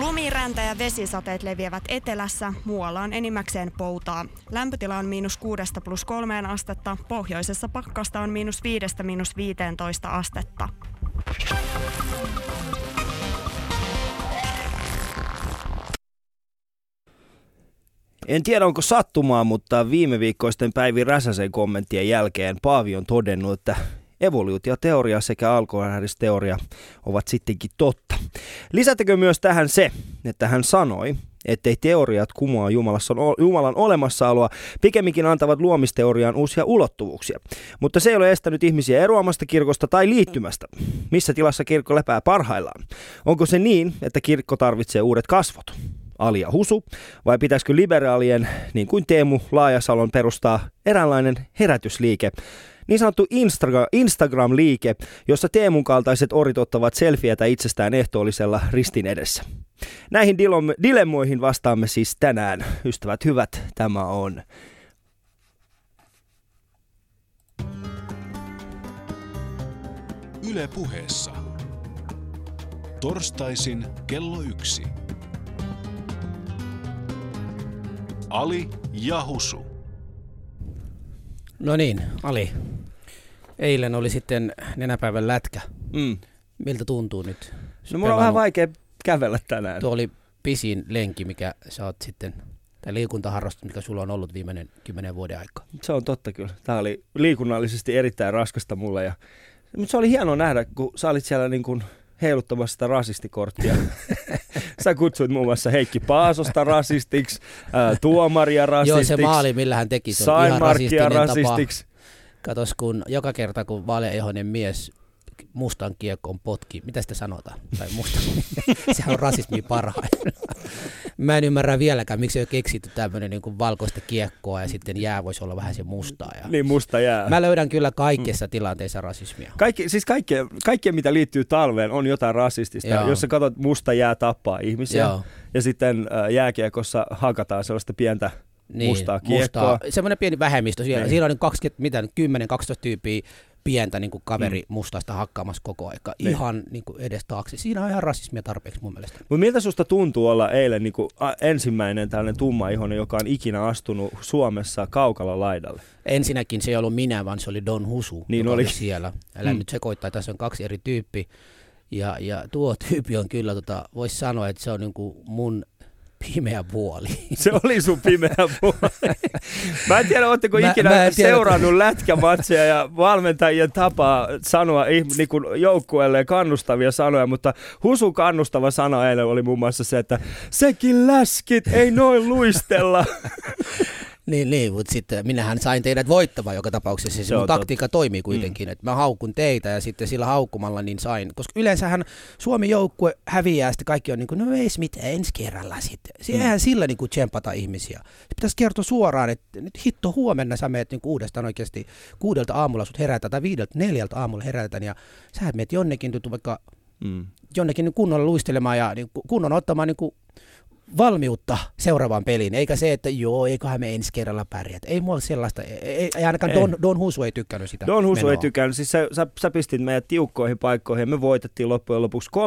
Lumiräntä ja vesisateet leviävät etelässä, muualla on enimmäkseen poutaa. Lämpötila on miinus 6 plus 3 astetta, pohjoisessa pakkasta on miinus 5 miinus 15 astetta. En tiedä onko sattumaa, mutta viime viikkoisten Päivi Räsäsen kommenttien jälkeen Paavi on todennut, että evoluutioteoria sekä alkuperäisteoria ovat sittenkin totta. Lisätäkö myös tähän se, että hän sanoi, ettei teoriat kumoa Jumalan olemassaoloa, pikemminkin antavat luomisteoriaan uusia ulottuvuuksia. Mutta se ei ole estänyt ihmisiä eroamasta kirkosta tai liittymästä. Missä tilassa kirkko lepää parhaillaan? Onko se niin, että kirkko tarvitsee uudet kasvot? Ali ja Husu, vai pitäisikö liberaalien, niin kuin Teemu Laajasalon, perustaa eräänlainen herätysliike, niin sanottu Instagram, Instagram-liike, jossa Teemun kaltaiset orit ottavat selfietä itsestään ehtoollisella ristin edessä. Näihin dilemmoihin vastaamme siis tänään. Ystävät hyvät, tämä on Yle puheessa. Torstaisin kello yksi. Ali ja Husu. No niin, Ali. Eilen oli sitten nenäpäivän lätkä. Mm. Miltä tuntuu nyt? No mulla on vähän vaikea kävellä tänään. Tuo oli pisin lenki, mikä sä oot sitten, tai liikuntaharrastus, mikä sulla on ollut viimeinen kymmenen vuoden aika. Se on totta kyllä. Tämä oli liikunnallisesti erittäin raskasta mulle. Ja... Mutta se oli hienoa nähdä, kun sä olit siellä niin kuin heiluttamassa sitä rasistikorttia. Sä kutsuit muun muassa Heikki Paasosta rasistiksi, ää, tuomaria rasistiksi. Joo, se maali, millä hän teki, se on ihan rasistinen rasistiksi. tapa. Katos, kun joka kerta kun vaaleahoinen mies mustan kiekkoon potki. Mitä sitä sanotaan? Tai musta. Sehän on rasismi parhain. Mä en ymmärrä vieläkään, miksi ei ole keksitty tämmöinen niin kuin valkoista kiekkoa ja sitten jää voisi olla vähän se mustaa. Ja... Niin, musta jää. Mä löydän kyllä kaikissa mm. tilanteissa rasismia. Kaikki, siis kaikkea, kaikkea, mitä liittyy talveen, on jotain rasistista. Joo. Jos sä katsot, musta jää tappaa ihmisiä Joo. ja sitten jääkiekossa hakataan sellaista pientä niin, mustaa kiekkoa. Mustaa, semmoinen pieni vähemmistö siellä. Niin. Siinä on 20, mitä, 10-12 tyyppiä pientä niin kuin kaveri mm. mustasta hakkaamassa koko aika. Niin. Ihan niin kuin edes taakse. Siinä on ihan rasismia tarpeeksi mun mielestä. Mutta miltä susta tuntuu olla eilen niin kuin ensimmäinen tällainen tumma ihonen, joka on ikinä astunut Suomessa kaukalla laidalle? Ensinnäkin se ei ollut minä, vaan se oli Don Husu, niin joka oli. oli siellä. Älä mm. nyt sekoittaa, tässä on kaksi eri tyyppiä. Ja, ja tuo tyyppi on kyllä, tota, voisi sanoa, että se on niin kuin mun pimeä puoli. Se oli sun pimeä puoli. Mä en tiedä, oletteko mä, ikinä mä tiedä, seurannut lätkämatseja ja valmentajien tapaa sanoa niin kuin joukkueelle kannustavia sanoja, mutta Husu kannustava sana eilen oli muun muassa se, että sekin läskit, ei noin luistella. Niin, niin mutta sitten minähän sain teidät voittamaan joka tapauksessa. Se, se mun taktiikka toimii kuitenkin, mm. että mä haukun teitä ja sitten sillä haukkumalla niin sain. Koska yleensähän Suomi joukkue häviää, sitten kaikki on niin kuin, no ei mitään, ensi kerralla sitten. Eihän mm. sillä niin kuin tsempata ihmisiä. Se pitäisi kertoa suoraan, että nyt hitto huomenna sä meet niin uudestaan oikeasti kuudelta aamulla sut herätään tai viideltä, neljältä aamulla herätään ja sä meet jonnekin vaikka mm. jonnekin niin kunnolla luistelemaan ja niin kunnon ottamaan niin kuin valmiutta seuraavaan peliin, eikä se, että joo, eiköhän me ensi kerralla pärjät. Ei mulla sellaista, ei, ei ainakaan ei. Don, Don Husu ei tykkännyt sitä Don Husu menoa. ei tykkännyt, siis sä, sä, sä pistit meidät tiukkoihin paikkoihin ja me voitettiin loppujen lopuksi 13-11.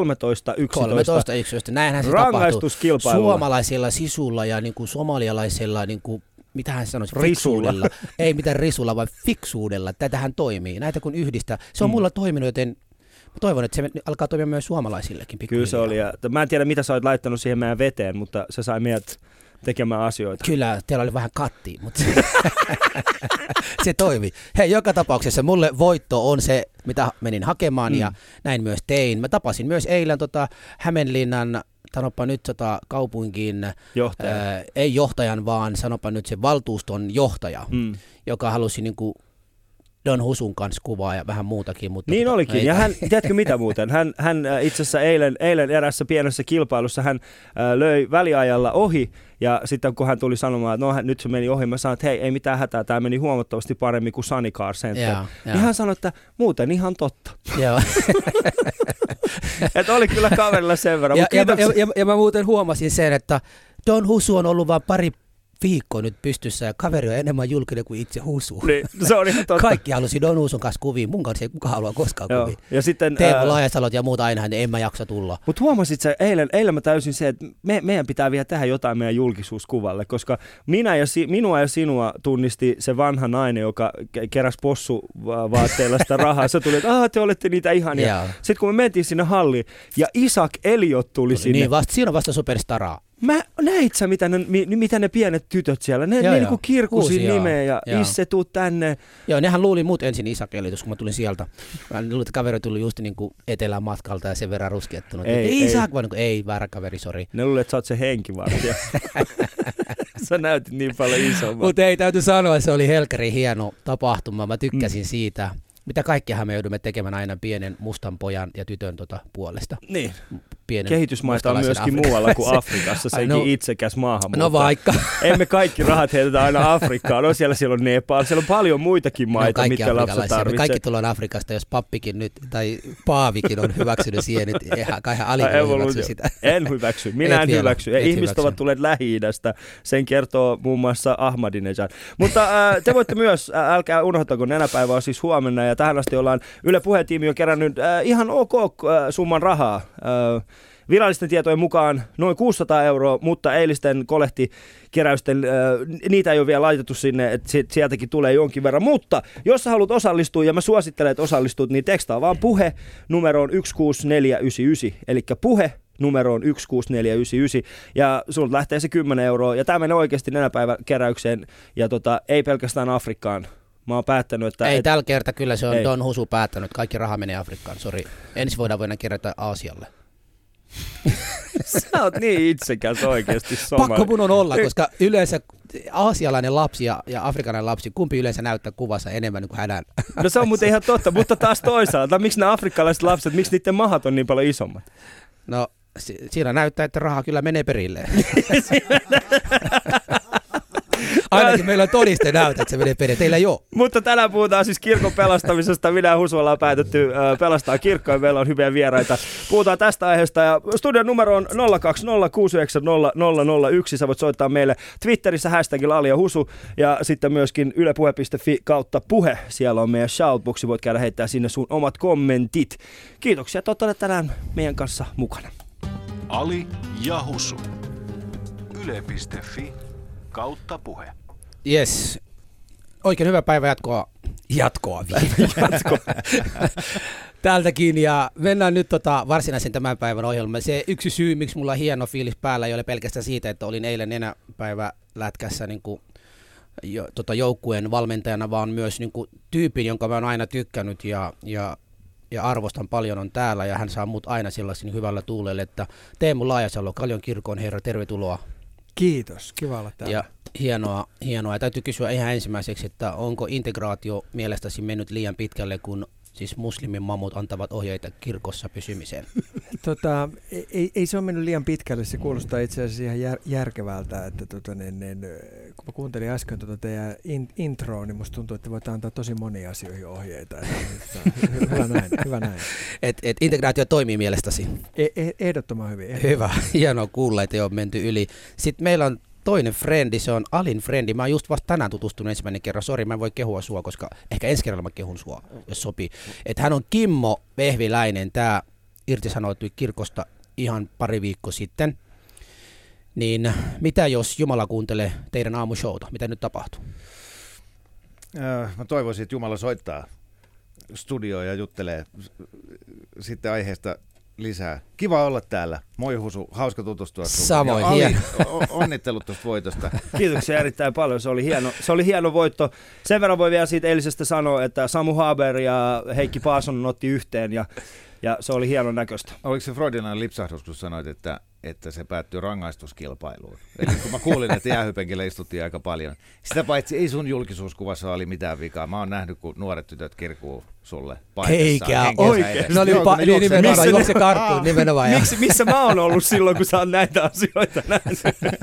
13-11, näinhän se tapahtui. Suomalaisilla sisulla ja niin kuin somalialaisilla niin kuin mitä hän sanoisi, risulla. ei mitään risulla, vaan fiksuudella. Tätähän toimii. Näitä kun yhdistää. Se on mm. mulla toiminut, joten toivon, että se alkaa toimia myös suomalaisillekin Kyllä se oli. Ja, mä en tiedä, mitä sä olet laittanut siihen meidän veteen, mutta se sai meidät tekemään asioita. Kyllä, teillä oli vähän katti, mutta se, se toimi. Hei, joka tapauksessa mulle voitto on se, mitä menin hakemaan mm. ja näin myös tein. Mä tapasin myös eilen tota Hämeenlinnan sanopa nyt tota kaupunkiin, Johtaja. ää, ei johtajan, vaan sanopa nyt se valtuuston johtaja, mm. joka halusi niin kuin Don Husun kanssa kuvaa ja vähän muutakin. Mutta niin tota, olikin. Ei, ja hän, tiedätkö mitä muuten? Hän, hän äh, itse asiassa eilen, eilen erässä pienessä kilpailussa hän äh, löi väliajalla ohi ja sitten kun hän tuli sanomaan, että no nyt se meni ohi, mä sanoin, että hei, ei mitään hätää, tämä meni huomattavasti paremmin kuin Sunny Car Center. Ja, niin hän sanoi, että muuten ihan totta. Joo. että oli kyllä kaverilla sen verran. Ja, ja, ja, ja, ja, mä muuten huomasin sen, että Don Husu on ollut vain pari viikko nyt pystyssä ja kaveri on enemmän julkinen kuin itse Husu. Niin, se on ihan totta. Kaikki halusi Don Husun kanssa kuviin. Mun kanssa ei kukaan halua koskaan Joo. kuviin. Ja sitten, Teemu ää, Laajasalot ja muut aina, en mä jaksa tulla. Mutta huomasit sä, eilen, eilen mä täysin se, että me, meidän pitää vielä tehdä jotain meidän julkisuuskuvalle, koska minä ja si, minua ja sinua tunnisti se vanha nainen, joka ke- keräsi possuvaatteilla sitä rahaa. Se tuli, että ah, te olette niitä ihania. Sitten kun me mentiin sinne halliin ja Isak Eliot tuli sinne, Niin, vasta, siinä on vasta superstaraa. Mä näit sä, mitä ne, mi, mitä ne pienet tytöt siellä, ne, Joo, ne joo. niinku kirkusi nimeä ja Joo. Isse tuu tänne. Joo, nehän luuli mut ensin Isak-elitus, kun mä tulin sieltä. Mä luulin, että kaveri tuli just niin kuin etelän matkalta ja sen verran ruskettunut. Ei, Ei, ei, vaan niin kuin, ei, väärä kaveri, sori. Ne luulee, että sä oot se henkivartija. sä näytit niin paljon isomman. Mutta ei täytyy sanoa, että se oli helkari hieno tapahtuma. Mä tykkäsin mm. siitä. Mitä kaikkiahan me joudumme tekemään aina pienen mustan pojan ja tytön tota puolesta. Niin. Pienen Kehitysmaita on myöskin muualla kuin. Afrikassa, sekin no- itsekäs maahanmuutto. No vaikka. Emme kaikki rahat heitetä aina Afrikkaan. No siellä, siellä on Nepal, siellä on paljon muitakin Ne on maita, lapset afrikkalaisia. Me tarvitsee. kaikki tullaan Afrikasta, jos pappikin nyt, tai paavikin on hyväksynyt siihen, että eihän kai hän hyväksy sitä. En hyväksy. Minä Et en vielä. hyväksy. Ja ihmiset hyväksy. ovat tulleet Lähi-idästä. Sen kertoo muun muassa Ahmadinejad. Mutta ää, te voitte myös, ää, älkää unohtako, nenäpäivä on siis huomenna. Ja tähän asti ollaan Yle Puhetiimi on kerännyt ää, ihan ok ää, summan rahaa. Ää, Virallisten tietojen mukaan noin 600 euroa, mutta eilisten kolehtikeräysten, niitä ei ole vielä laitettu sinne, että si- sieltäkin tulee jonkin verran. Mutta jos sä haluat osallistua, ja mä suosittelen, että osallistut, niin tekstaa vaan puhe numeroon 16499, eli puhe numeroon 16499 ja sulta lähtee se 10 euroa ja tämä menee oikeasti nenäpäivän keräykseen ja tota, ei pelkästään Afrikkaan. Mä oon päättänyt, että Ei et, tällä kertaa kyllä se on Ei. Don Husu päättänyt. Kaikki raha menee Afrikkaan, sori. Ensi voidaan voidaan kerätä Aasialle. sä oot niin itsekäs oikeasti soma. Pakko mun on olla, koska yleensä aasialainen lapsi ja, ja afrikalainen lapsi, kumpi yleensä näyttää kuvassa enemmän niin kuin hädän. No se on muuten ihan totta, mutta taas toisaalta, miksi nämä afrikkalaiset lapset, miksi niiden mahat on niin paljon isommat? No si- siinä näyttää, että raha kyllä menee perille. Ainakin meillä on todiste näytä, että se menee perille. Teillä ei ole. Mutta tänään puhutaan siis kirkon pelastamisesta. Minä ja Husu ollaan päätetty pelastaa kirkkoa ja meillä on hyviä vieraita. Puhutaan tästä aiheesta ja studion numero on 020690001. Sä voit soittaa meille Twitterissä hashtagilla Ali ja Husu ja sitten myöskin ylepuhe.fi kautta puhe. Siellä on meidän shoutboxi, voit käydä heittää sinne sun omat kommentit. Kiitoksia, että olet tänään meidän kanssa mukana. Ali ja Husu. Yle.fi kautta puhe. Yes. Oikein hyvää päivää jatkoa. Jatkoa. Jatkoa. Täältäkin ja mennään nyt tota varsinaisen tämän päivän ohjelmaan. Se yksi syy, miksi mulla on hieno fiilis päällä, ei ole pelkästään siitä, että olin eilen enäpäivä lätkässä niin kuin jo, tota joukkueen valmentajana, vaan myös niin kuin tyypin, jonka mä oon aina tykkännyt ja, ja, ja arvostan paljon on täällä ja hän saa mut aina sellaisen hyvällä tuulelle, että Teemu Laajasalo, Kaljon kirkon herra, tervetuloa. Kiitos, kiva olla täällä. Ja hienoa, hienoa. Ja täytyy kysyä ihan ensimmäiseksi, että onko integraatio mielestäsi mennyt liian pitkälle, kun siis muslimin mamut antavat ohjeita kirkossa pysymiseen? Tota, ei, ei se ole mennyt liian pitkälle, se kuulostaa itse asiassa ihan jär, järkevältä, että tota, niin, niin, kun mä kuuntelin äsken tota teidän in, introa, niin musta tuntuu, että voit antaa tosi moniin asioihin ohjeita. Että, että, hyvä näin, hyvä näin. Et, et integraatio toimii mielestäsi? E, e, ehdottoman hyvin. Ehdottoman. Hyvä, hienoa kuulla, että ei ole menty yli. Sitten meillä on toinen frendi, se on Alin frendi. Mä oon just vasta tänään tutustunut ensimmäinen kerran. Sori, mä en voi kehua sua, koska ehkä ensi kerralla mä kehun sua, jos sopii. Et hän on Kimmo Vehviläinen, tää irtisanoutui kirkosta ihan pari viikkoa sitten. Niin mitä jos Jumala kuuntelee teidän aamushowta? Mitä nyt tapahtuu? Äh, Mä toivoisin, että Jumala soittaa studioon ja juttelee sitten aiheesta lisää. Kiva olla täällä. Moi Husu, hauska tutustua. Samoin, Ja hieno. onnittelut tuosta voitosta. Kiitoksia erittäin paljon, se oli hieno, se oli hieno voitto. Sen verran voi vielä siitä eilisestä sanoa, että Samu Haber ja Heikki Paasonen otti yhteen ja, ja se oli hienon näköistä. Oliko se Freudinan lipsahdus, kun sanoit, että, että se päättyi rangaistuskilpailuun? Eli kun mä kuulin, että jäähypenkillä istuttiin aika paljon. Sitä paitsi ei sun julkisuuskuvassa oli mitään vikaa. Mä oon nähnyt, kun nuoret tytöt kirkuu sulle paikassa. Eikä oikein. oli Joo, pa- niin nimenomaan, juokse karkuun nimenomaan. Miksi, missä mä oon ollut silloin, kun sä oot näitä asioita nähnyt?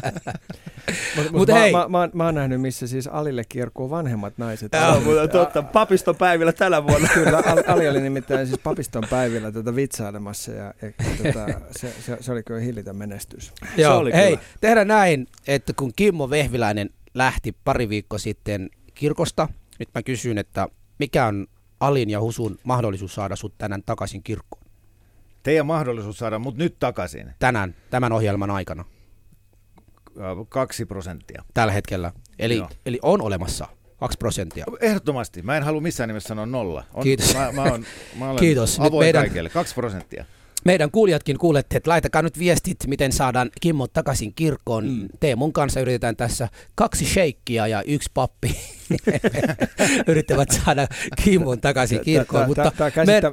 Mutta Mut mut mä, hei. mä, mä, mä, oon nähnyt, missä siis Alille kirkkuu vanhemmat naiset. Se on muuten totta. Papiston päivillä tänä vuonna. Kyllä, Ali, Ali oli nimittäin siis papiston päivillä tätä vitsailemassa ja, ja tota, se, se, se, oli kyllä hillitön menestys. Joo, oli hei, kyllä. tehdään näin, että kun Kimmo Vehviläinen lähti pari viikkoa sitten kirkosta, nyt mä kysyn, että mikä on Alin ja Husun mahdollisuus saada sut tänään takaisin kirkkoon? Teidän mahdollisuus saada mut nyt takaisin, Tänään, tämän ohjelman aikana, kaksi prosenttia. tällä hetkellä. Eli, Joo. eli on olemassa kaksi prosenttia. Ehdottomasti. Mä en halua missään nimessä sanoa nolla. On, Kiitos. Mä, mä, on, mä olen Kiitos. Avoin meidän- kaikille. Kaksi prosenttia. Meidän kuulijatkin kuulette, että laitakaa nyt viestit, miten saadaan Kimmo takaisin kirkkoon. Mm. Teemun kanssa yritetään tässä kaksi sheikkiä ja yksi pappi yrittävät saada Kimmon takaisin kirkkoon, mutta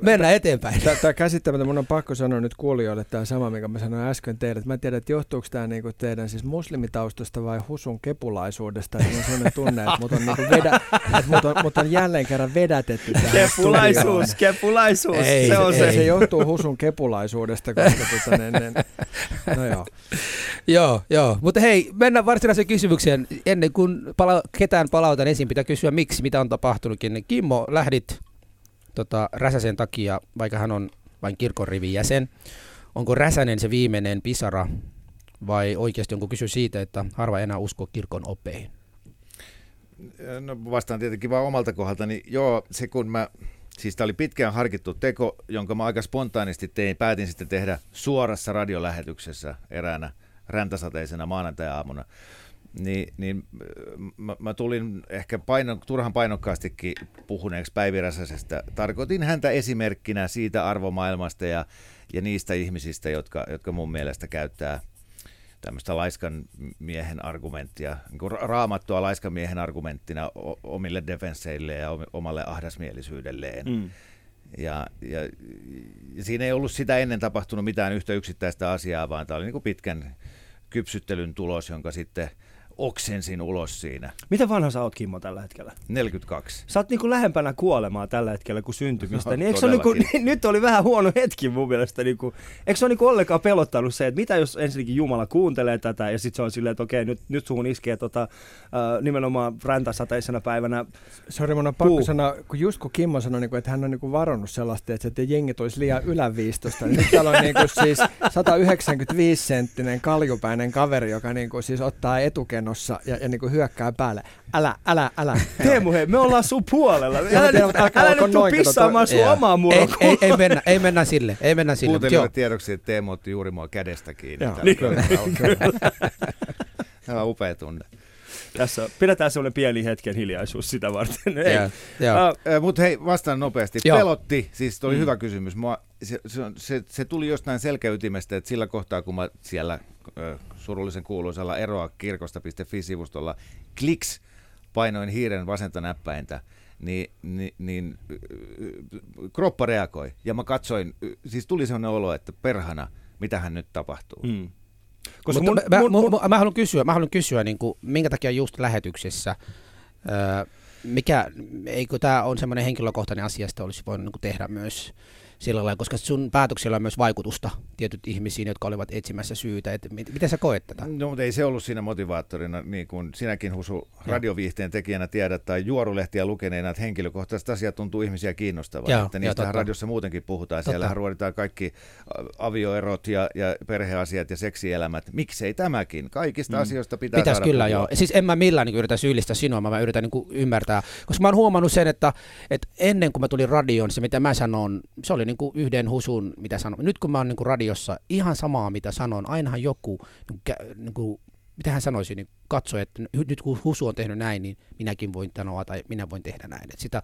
mennään eteenpäin. Tämä käsittämättä, mun on pakko sanoa nyt kuulijoille tämä sama, mikä mä sanoin äsken teille. Että Mä en tiedä, että johtuuko tämä niinku teidän siis muslimitaustasta vai husun kepulaisuudesta. Mulla on sellainen tunne, että mut on, niinku vedä, että mut on, mut on jälleen kerran vedätetty tähän studioon. Kepulaisuus, kepulaisuus. Ei, se on Se, se. se johtuu husun kepulaisuudesta, koska tota, ne, ne, no joo. Joo, joo. Mutta hei, mennään varsinaiseen kysymykseen. Ennen kuin pala- ketään palautan ensin, pitää kysyä miksi, mitä on tapahtunutkin. Kimmo, lähdit tota, Räsäsen takia, vaikka hän on vain kirkon rivin jäsen. Onko Räsänen se viimeinen pisara vai oikeasti onko kysy siitä, että harva enää uskoo kirkon opeihin? No vastaan tietenkin vaan omalta kohdaltani. Joo, se kun mä, siis tämä oli pitkään harkittu teko, jonka mä aika spontaanisti tein, päätin sitten tehdä suorassa radiolähetyksessä eräänä räntäsateisena maanantai-aamuna. Niin, niin mä, mä, tulin ehkä paino, turhan painokkaastikin puhuneeksi Päivi Räsäsestä. Tarkoitin häntä esimerkkinä siitä arvomaailmasta ja, ja niistä ihmisistä, jotka, jotka mun mielestä käyttää tämmöistä laiskan miehen argumenttia, niin raamattua laiskan miehen argumenttina omille defensseille ja om- omalle ahdasmielisyydelleen. Mm. Ja, ja, ja siinä ei ollut sitä ennen tapahtunut mitään yhtä yksittäistä asiaa, vaan tämä oli niin kuin pitkän kypsyttelyn tulos, jonka sitten oksensin ulos siinä. Miten vanha sä oot, Kimmo, tällä hetkellä? 42. Sä oot niinku lähempänä kuolemaa tällä hetkellä kuin syntymistä. No, niin eikö niinku, nyt oli vähän huono hetki mun mielestä. Niinku, eikö se ole niinku ollenkaan pelottanut se, että mitä jos ensinnäkin Jumala kuuntelee tätä ja sitten se on silleen, että okei, nyt, nyt suhun iskee tota, äh, nimenomaan räntäsateisena päivänä. Sori, mun on pakko Puu. sanoa, kun just kun Kimmo sanoi, niinku, että hän on niinku varannut sellaista, että se jengi tulisi liian yläviistosta, niin nyt täällä on niinku siis 195-senttinen kaljupäinen kaveri, joka niinku siis ottaa etukenossa ja, ja niinku hyökkää päälle. Älä, älä, älä. Teemu, hei, me ollaan sun puolella. Älä, tiedän, nyt, älä olko nyt tuu pissaamaan sun Joo. omaa ei, muroa. ei, ei, mennä, ei mennä sille, ei mennä sille. Kuuntelijoille tiedoksi, että Teemu otti juuri mua kädestä kiinni. Joo, Tämä niin. on kyllä-. Tämä on upea tunne. Tässä pidetään semmoinen pieni hetken hiljaisuus sitä varten. Ei. Joo, joo. Ah, Mutta hei, vastaan nopeasti. Joo. Pelotti, siis toi oli Mm. hyvä kysymys. Mua, se, se, se, se tuli jostain selkäytimestä, että sillä kohtaa, kun mä siellä surullisen kuuluisalla eroa kirkosta.fi-sivustolla kliks painoin hiiren vasenta näppäintä, niin, niin, niin kroppa reagoi. Ja mä katsoin, siis tuli sellainen olo, että perhana, mitä hän nyt tapahtuu. mm. Koska Mutta mun, mä, mun, mun, mun, mä haluan kysyä, mä haluan kysyä niin kuin, minkä takia just lähetyksessä, öö, mikä, eikö tämä on semmoinen henkilökohtainen asia, että olisi voinut niin kuin tehdä myös sillä lailla, koska sun päätöksellä on myös vaikutusta tietyt ihmisiin, jotka olivat etsimässä syytä. Et mit, miten sä koet tätä? No, mutta ei se ollut siinä motivaattorina, niin kuin sinäkin Husu radioviihteen tekijänä tiedät tai juorulehtiä lukeneena, että henkilökohtaiset asiat tuntuu ihmisiä kiinnostavaa. Joo, että joo, niistähän totta. radiossa muutenkin puhutaan. Totta. Siellähän ruoditaan kaikki avioerot ja, ja perheasiat ja seksielämät. Miksei tämäkin? Kaikista Mm. asioista pitää Pitäisi saada kyllä puhua. joo. Siis en mä millään niin yritä syyllistää sinua, mä yritän niin ymmärtää. Koska mä oon huomannut sen, että, että ennen kuin mä tulin radioon, se mitä mä sanon, se oli niin kuin yhden husun, mitä sanon. Nyt kun mä oon niin kuin radiossa, ihan samaa mitä sanon, ainahan joku, niin kuin, niin kuin, mitä hän sanoisi, niin katso, että nyt- kun Husu on tehnyt näin, niin minäkin voin sanoa tai minä voin tehdä näin. Et sitä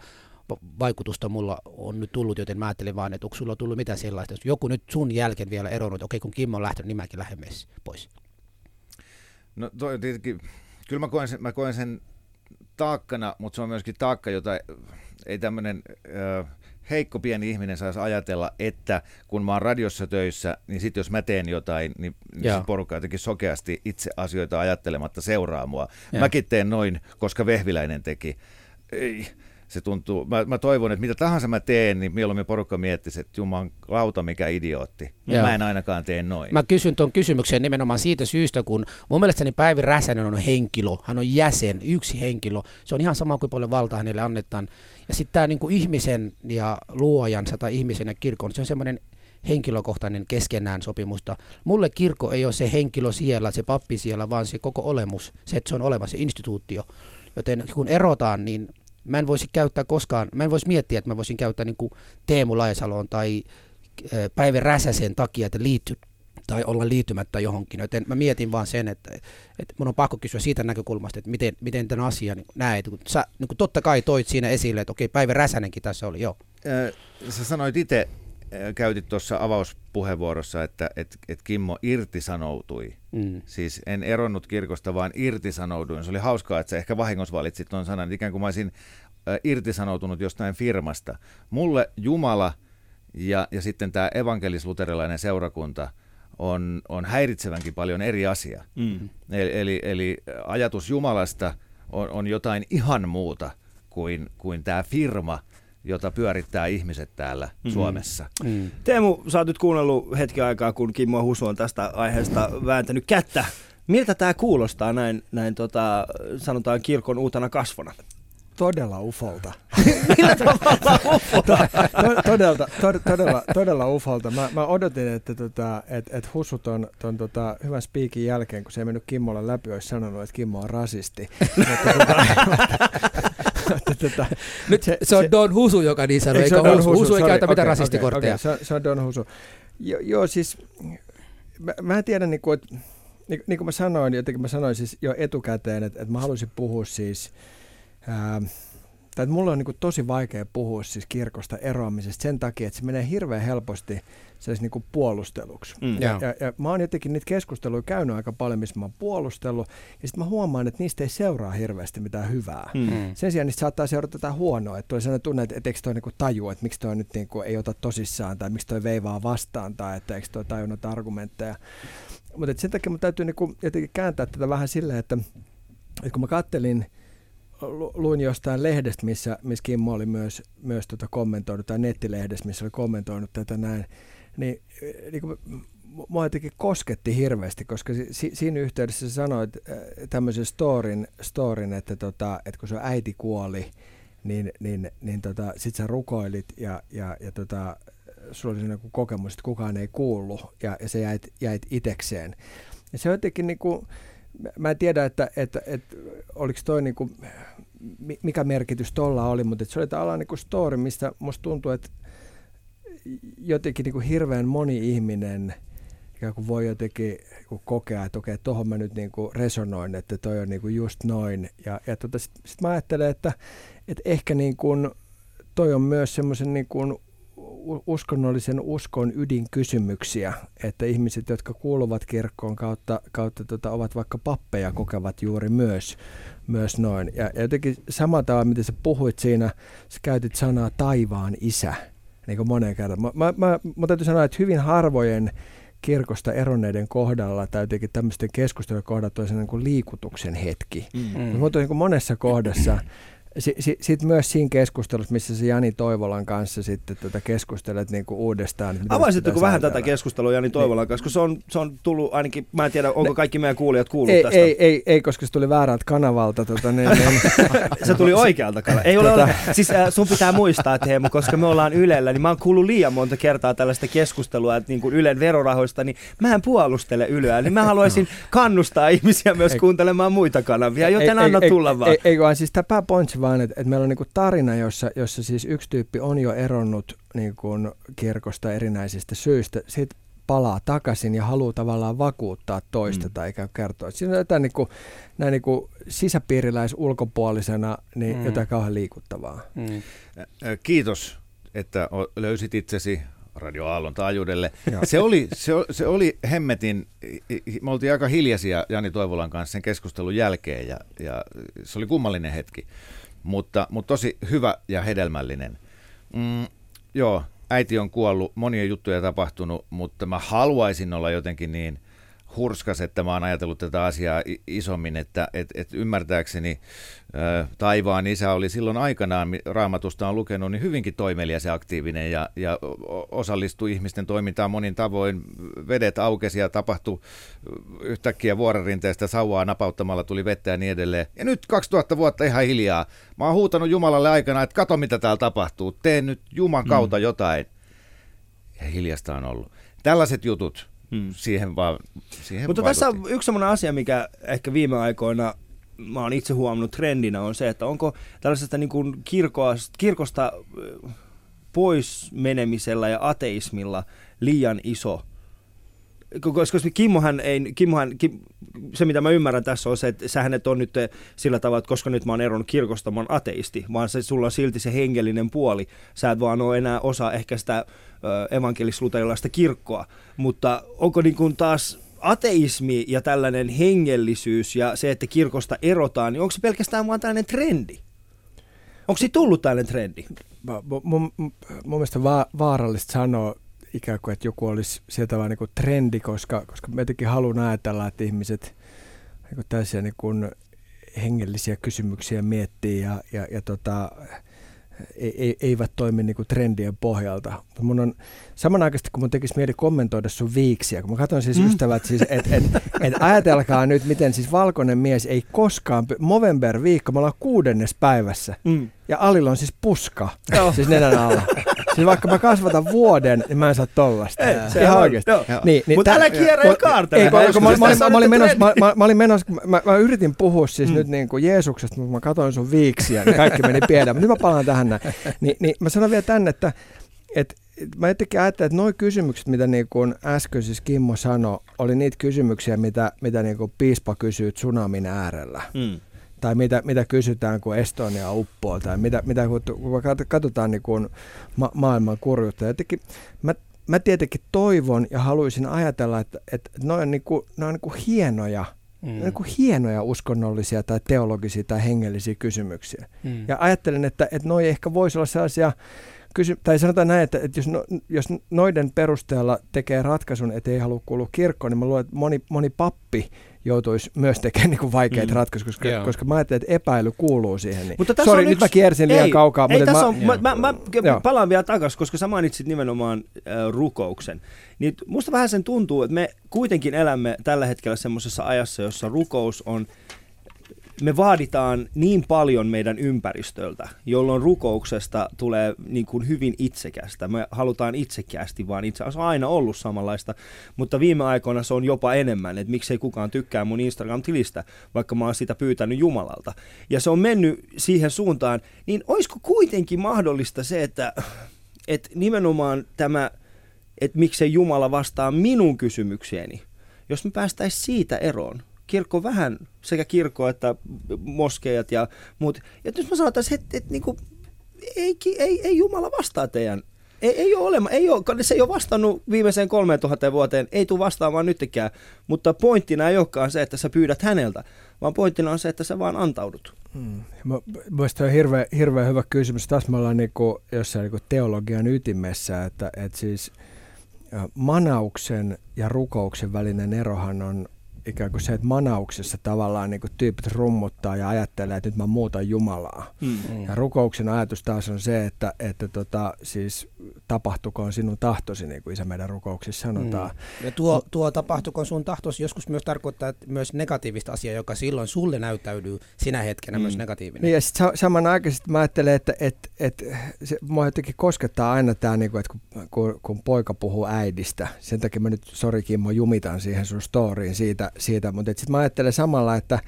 va- vaikutusta mulla on nyt tullut, joten mä ajattelin vaan, että onko sulla tullut mitään sellaista, jos joku nyt sun jälkeen vielä eronnut, okei kun Kimmo on lähtenyt, niin mäkin lähden pois. No toi tietenkin, kyllä mä koen sen, mä koen sen taakkana, mutta se on myöskin taakka, jota ei tämmöinen heikko pieni ihminen saisi ajatella, että kun mä oon radiossa töissä, niin sitten jos mä teen jotain, niin, niin Joo. se porukka jotenkin sokeasti itse asioita ajattelematta seuraa mua. Joo. Mäkin teen noin, koska Vehviläinen teki. Ei, se tuntuu, mä, mä toivon, että mitä tahansa mä teen, niin mieluummin porukka miettisi, että juman lauta mikä idiootti. Joo. Mä en ainakaan tee noin. Mä kysyn tuon kysymyksen nimenomaan siitä syystä, kun mun mielestäni Päivi Räsänen on henkilö, hän on jäsen, yksi henkilö. Se on ihan sama kuin paljon valtaa hänelle annetaan. Ja sitten tämä niinku ihmisen ja luojansa tai ihmisen ja kirkon, se on semmoinen henkilökohtainen keskenään sopimusta. Mulle kirkko ei ole se henkilö siellä, se pappi siellä, vaan se koko olemus, se, että se on olemassa, se instituutio. Joten kun erotaan, niin mä en voisi käyttää koskaan, mä en voisi miettiä, että mä voisin käyttää niin kuin Teemu Laisaloon tai eh, Päivi Räsäsen takia, että liitty tai olla liittymättä johonkin. Joten mä mietin vaan sen, että, että mun on pakko kysyä siitä näkökulmasta, että miten, miten tämän asian niin näet. Kun sä niin totta kai toit siinä esille, että okei, Päivi Räsänenkin tässä oli, joo. Ö, Sä sanoit itse, käytit tuossa avauspuheenvuorossa, että et, et Kimmo irtisanoutui. Mm. Siis en eronnut kirkosta, vaan irtisanouduin. Se oli hauskaa, että sä ehkä vahingossa valitsit tuon sanan, ikään kuin mä olisin irtisanoutunut jostain firmasta. Mulle Jumala ja, ja sitten tämä evankelis-luterilainen seurakunta on, on häiritsevänkin paljon eri asia. Mm. Eli, eli, eli ajatus Jumalasta on, on jotain ihan muuta kuin, kuin tämä firma, jota pyörittää ihmiset täällä mm. Suomessa. Mm. Teemu, sä oot nyt kuunnellut hetken aikaa, kun Kimmo Husu on tästä aiheesta vääntänyt kättä. Miltä tämä kuulostaa näin, näin tota, sanotaan kirkon uutena kasvona? Todella ufolta. Millä tavalla ufolta? todella, tod, todella, todella ufolta. Mä, mä odotin, että tota, et, et Husu ton, ton tota, hyvän spiikin jälkeen, kun se ei mennyt Kimmolle läpi, olisi sanonut, että Kimmo on rasisti. mutta, tota, mutta, tota, Nyt se, se, on Don Husu, joka niin se eikä Don Husu. Husu ei käytä mitään okei, rasistikortteja. okei, okei, se, on- se on Don Husu. Jo, joo, siis mä, mä en tiedä, niin kuin, että niin, niin kuin mä sanoin, jotenkin mä sanoin siis jo etukäteen, että, että mä haluaisin puhua siis, ää, tai että mulla on niin kuin tosi vaikea puhua siis kirkosta eroamisesta sen takia, että se menee hirveän helposti siis niin kuin puolusteluksi. Mm. Ja, ja, ja mä oon jotenkin niitä keskusteluja käynyt aika paljon, missä mä oon puolustellut, ja sitten mä huomaan, että niistä ei seuraa hirveästi mitään hyvää. Mm. Mm. Sen sijaan niistä saattaa seurata jotain huonoa, että tulee sellainen tunne, että, että eikö toi niinku tajua, että miksi toi nyt niinku ei ota tosissaan tai miksi toi veivaa vastaan tai että eikö toi tajunnut argumentteja. Mutta sen takia mun täytyy niinku jotenkin kääntää tätä vähän silleen, että, että kun mä kattelin, luin jostain lehdestä, missä, missä Kimmo oli myös, myös tota kommentoinut, tai nettilehdestä, missä oli kommentoinut tätä näin, niin, eh, niin kuin, mua jotenkin kosketti hirveästi, koska si, si, siinä yhteydessä sä sanoit äh, tämmöisen storin, storin että, tota, että kun sun äiti kuoli, niin, niin, niin tota, sit sä rukoilit ja, ja, ja tota, sulla oli sellainen kokemus, että kukaan ei kuullut ja, ja sä jäit, jäit itekseen. Ja se jotenkin niin kuin, mä en tiedä, että, että, että oliko toi niin kuin, mi- mikä merkitys tuolla oli, mutta että se oli tavallaan niin story, mistä musta tuntuu, että jotenkin niin kuin hirveän moni ihminen ikään kuin voi jotenkin niin kuin kokea, että okei, tuohon mä nyt niin kuin resonoin, että toi on niin kuin just noin. Ja, ja tota, sitten sit mä ajattelen, että, että ehkä niin kuin toi on myös semmoisen niin uskonnollisen uskon ydinkysymyksiä, että ihmiset, jotka kuuluvat kirkkoon kautta, kautta tota, ovat vaikka pappeja, kokevat juuri myös, myös noin. Ja, ja jotenkin samalla tavalla, miten sä puhuit siinä, sä käytit sanaa taivaan isä, niin kuin moneen kertaan. Mä, mä, mä, mä täytyy sanoa, että hyvin harvojen kirkosta eronneiden kohdalla tai jotenkin tämmöisten keskustelujen kohdalla sellainen niin liikutuksen hetki. Mm. Mutta niin monessa kohdassa, si, si, sitten myös siinä keskustelussa, missä se Jani Toivolan kanssa sitten tätä keskustelet niin kuin uudestaan. Avaisitteko vähän tätä keskustelua Jani Toivolan kanssa, kun se on, se on tullut ainakin, mä en tiedä, onko kaikki meidän kuulijat kuullut Ei, tästä. ei, ei, ei, koska se tuli väärältä kanavalta. Tota, niin, niin, Se tuli oikealta kanalta. Ei ole, Tota- ole. Siis äh, sun pitää muistaa, Teemu, koska me ollaan Ylellä, niin mä oon kuullut liian monta kertaa tällaista keskustelua, että niin kuin Ylen verorahoista, niin mä en puolustele Yleä, niin mä haluaisin kannustaa ihmisiä myös Ei. kuuntelemaan muita kanavia, joten anna ei, tulla ei, vaan. Ei, ei, vaan siis tämä pääpointsi vaan, että, että meillä on niinku tarina, jossa, jossa siis yksi tyyppi on jo eronnut niinku kirkosta erinäisistä syistä. Sitten palaa takaisin ja haluaa tavallaan vakuuttaa toista Mm. tai ikään kuin kertoa. Siinä on jotain niinku, näin niinku sisäpiiriläis ulkopuolisena niin Mm. jotain kauhean liikuttavaa. Mm. Kiitos, että löysit itsesi Radio Aallon taajuudelle. Joo. Se oli, se, se oli hemmetin, me oltiin aika hiljaisia Jani Toivolan kanssa sen keskustelun jälkeen ja, ja se oli kummallinen hetki, mutta, mutta tosi hyvä ja hedelmällinen. Mm, joo, äiti on kuollut, monia juttuja tapahtunut, mutta mä haluaisin olla jotenkin niin hurskas, että mä oon ajatellut tätä asiaa isommin, että et, et ymmärtääkseni ä, taivaan isä oli silloin aikanaan, raamatusta on lukenut, niin hyvinkin toimelias ja aktiivinen ja, ja osallistui ihmisten toimintaan monin tavoin. Vedet aukesi ja tapahtui yhtäkkiä vuorenrinteestä sauvaa napauttamalla tuli vettä ja niin edelleen. Ja nyt 2000 vuotta ihan hiljaa. Mä oon huutanut Jumalalle aikana, että kato mitä täällä tapahtuu, tee nyt Juman kautta mm. jotain. Ja hiljasta on ollut. Tällaiset jutut, Hmm. Siihen vaan siihen Mutta vaikutti. tässä on yksi sellainen asia, mikä ehkä viime aikoina mä oon itse huomannut trendinä on se, että onko tällaisesta niin kuin kirkosta, kirkosta pois menemisellä ja ateismilla liian iso koska Kimmohan ei, Kimmohan, Kim, se mitä mä ymmärrän tässä on se, että sähän et on nyt sillä tavalla, että koska nyt mä oon eronnut kirkosta, mä oon ateisti, vaan se, sulla on silti se hengellinen puoli. Sä et vaan ole enää osa ehkä sitä evankelis kirkkoa, mutta onko niin kuin taas ateismi ja tällainen hengellisyys ja se, että kirkosta erotaan, niin onko se pelkästään vaan tällainen trendi? Onko se tullut tällainen trendi? Mun, mun mielestä va- vaarallista sanoa ikään kuin, että joku olisi sieltä vaan niin trendi, koska, koska mä jotenkin haluan ajatella, että ihmiset niin tällaisia niin kuin hengellisiä kysymyksiä miettii ja, ja, ja tota, ei, eivät toimi niin kuin trendien pohjalta. Mutta mun on samanaikaisesti, kun mun tekisi mieli kommentoida sun viiksiä, kun mä katson siis mm. ystävät, siis, että et, et ajatelkaa nyt, miten siis valkoinen mies ei koskaan, Movember viikko, me ollaan kuudennes päivässä, mm. Ja Alilla on siis puska, Joo. siis nenän alla. Siis vaikka mä kasvatan vuoden, niin mä en saa tollasta. Ei, se Ihan oikeasti. Niin, niin Mutta älä kierrä ja kaartele. Ei, kun mä, mä, mä, mä, olin menossa, mä, mä, mä, olin menossa, mä, mä yritin puhua siis mm. nyt niin kuin Jeesuksesta, mutta mä katsoin sun viiksiä, niin kaikki meni piedä. Mutta nyt mä palaan tähän näin. Ni, niin mä sanon vielä tänne, että, että mä jotenkin ajattelen, että nuo kysymykset, mitä niin kuin äsken siis Kimmo sanoi, oli niitä kysymyksiä, mitä, mitä niin kuin piispa kysyy tsunamin äärellä. Mm tai mitä, mitä kysytään, kun Estonia uppoo, tai mitä, mitä kun katsotaan niin kuin ma- maailman kurjuutta. Jotenkin, mä, mä tietenkin toivon ja haluaisin ajatella, että, että ne on, niin kuin, ne on niin kuin hienoja, mm. niin kuin hienoja uskonnollisia tai teologisia tai hengellisiä kysymyksiä. Mm. Ja ajattelen, että, että noi ehkä voisi olla sellaisia, kysy- tai sanotaan näin, että, että jos, no, jos noiden perusteella tekee ratkaisun, että ei halua kuulua kirkkoon, niin mä luulen, että moni, moni pappi joutuisi myös tekemään niin vaikeita mm. ratkaisuja, koska, koska mä ajattelin, että epäily kuuluu siihen. Niin. Mutta Sori, nyt yksi... mä kiersin liian ei, kaukaa. Ei, mutta tässä mä, on, mä, mä, mä palaan vielä takaisin, koska sä mainitsit nimenomaan äh, rukouksen. Niin musta vähän sen tuntuu, että me kuitenkin elämme tällä hetkellä semmoisessa ajassa, jossa rukous on me vaaditaan niin paljon meidän ympäristöltä, jolloin rukouksesta tulee niin kuin hyvin itsekästä. Me halutaan itsekästi, vaan itse asiassa on aina ollut samanlaista, mutta viime aikoina se on jopa enemmän, että miksei kukaan tykkää mun Instagram-tilistä, vaikka mä oon sitä pyytänyt Jumalalta. Ja se on mennyt siihen suuntaan, niin olisiko kuitenkin mahdollista se, että, että nimenomaan tämä, että miksei Jumala vastaa minun kysymykseeni, jos me päästäisiin siitä eroon, kirkko vähän, sekä kirkko että moskeijat ja muut. Ja jos mä sanotaan, että, että niin kuin, ei, ei, ei Jumala vastaa teidän ei, ei ole olema, ei ole, se ei ole vastannut viimeiseen 3000 vuoteen, ei tule vastaamaan nytkään, mutta pointtina ei olekaan se, että sä pyydät häneltä, vaan pointtina on se, että sä vaan antaudut. Hmm. Mielestäni on hirveän, hirveän hyvä kysymys. Tässä me ollaan niinku, jossain niinku teologian ytimessä, että, että siis manauksen ja rukouksen välinen erohan on, ikään kuin se, että manauksessa tavallaan niin kuin tyypit rummuttaa ja ajattelee, että nyt mä muutan Jumalaa. Mm. Ja rukouksen ajatus taas on se, että, että tota, siis tapahtukoon sinun tahtosi, niin kuin isä meidän rukouksissa sanotaan. Mm. Ja tuo, tuo tapahtukoon sun tahtosi joskus myös tarkoittaa että myös negatiivista asiaa, joka silloin sulle näyttäytyy sinä hetkenä mm. myös negatiivinen. Niin ja sitten samanaikaisesti mä ajattelen, että et, et, se, mua jotenkin koskettaa aina tämä, niin kuin, että kun, kun, kun, poika puhuu äidistä, sen takia mä nyt, sori Kimmo, jumitan siihen sun storyin siitä, siitä mutta sitten mä ajattelen samalla, että,